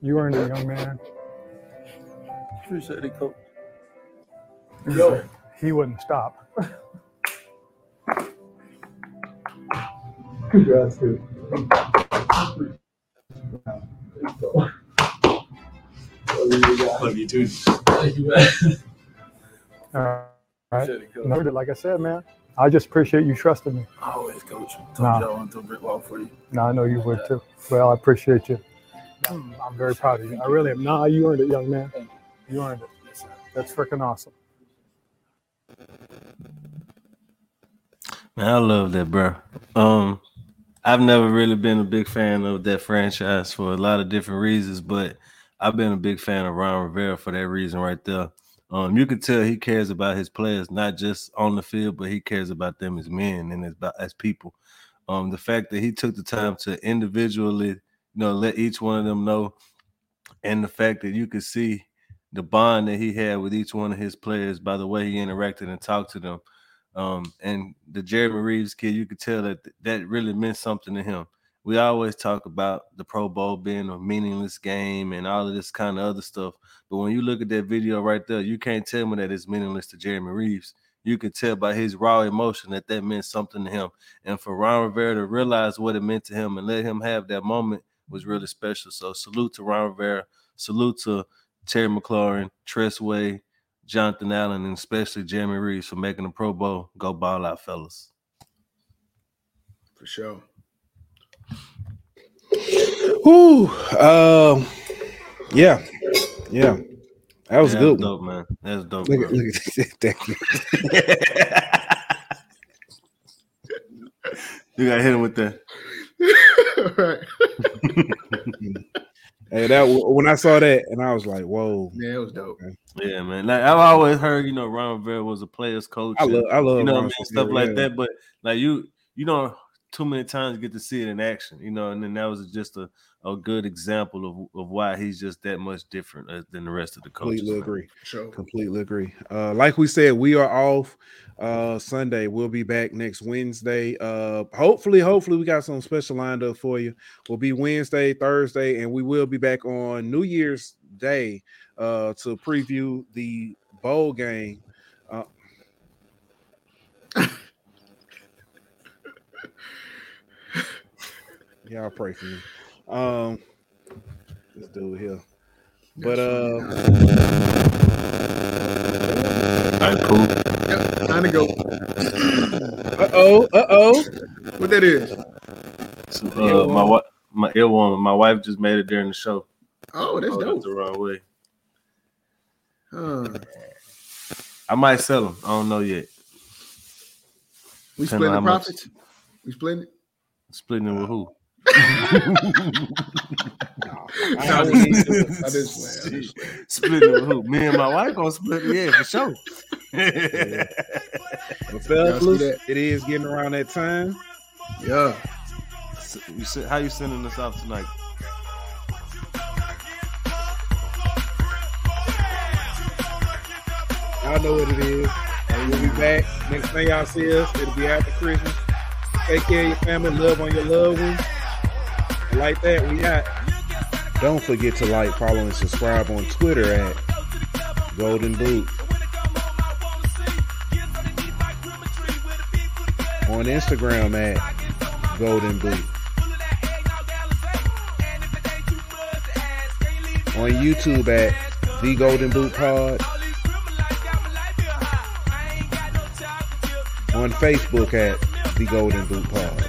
You earned it, young man. Appreciate it, coach. Yo. He wouldn't stop. Congrats, dude. Love you too. Thank you, man. All right. Appreciate it, Coach. Noted. Like I said, man, I just appreciate you trusting me. Always, coach. Told Nah. you I want to brick wall for you. No, I know you would too. Well, I appreciate you. I'm very proud of you. I really am. Nah, you earned it, young man. You earned it. That's freaking awesome. Man, I love that, bro. Um, I've never really been a big fan of that franchise for a lot of different reasons, but I've been a big fan of Ron Rivera for that reason right there. Um, you can tell he cares about his players, not just on the field, but he cares about them as men and as, as people. Um, the fact that he took the time to individually, you know, let each one of them know, and the fact that you could see the bond that he had with each one of his players by the way he interacted and talked to them. Um, and the Jeremy Reaves kid, you could tell that that really meant something to him. We always talk about the Pro Bowl being a meaningless game and all of this kind of other stuff. But when you look at that video right there, you can't tell me that it's meaningless to Jeremy Reaves. You can tell by his raw emotion that that meant something to him. And for Ron Rivera to realize what it meant to him and let him have that moment was really special. So salute to Ron Rivera. Salute to Terry McLaurin, Tress Way, Jonathan Allen, and especially Jeremy Reaves for making the Pro Bowl. Go ball out, fellas. For sure. Ooh, Um. Yeah. Yeah. That was Yeah, good. Dope, man. That's dope. Look, at- look at that. Thank you. You gotta hit him with that. right. Hey, that when I saw that, and I was like, "Whoa!" Yeah, it was dope. Yeah, man. Like I've always heard, you know, Ron Rivera was a player's coach. I love- I love you know, what I Ron mean, stuff Rivera, like yeah. that. But like you, you don't too many times get to see it in action, you know. And then that was just a, a good example of, of why he's just that much different uh, than the rest of the coaches. Completely agree. Sure. Completely agree. Uh, like we said, we are off uh Sunday. We'll be back next Wednesday. Uh hopefully, hopefully we got some special lined up for you. We'll be Wednesday, Thursday, and we will be back on New Year's Day uh to preview the bowl game. Uh, Y'all pray for me. Um this dude here. But uh Yep, time to go. Uh-oh, uh-oh. What that is? Uh, my wife, my ill woman, my wife just made it during the show. Oh, that's Oh, dope. the wrong way. Huh. I might sell them. I don't know yet. We Depending splitting the how much- profits. We splitting it. Splitting it with who? I didn't. I didn't. Split it with who? Me and my wife gonna split it, yeah, for sure. But fellas, it is getting around that time. Yeah. So you said, how you sending us off tonight? Y'all know what it is. And we'll be back. Next thing y'all see us, it'll be after Christmas. Take care of your family, love on your loved ones. Like that, we got. Don't forget to like, follow, and subscribe on Twitter at Golden Boot. On Instagram at Golden Boot. On YouTube at The Golden Boot Pod. On Facebook at The Golden Boot Pod.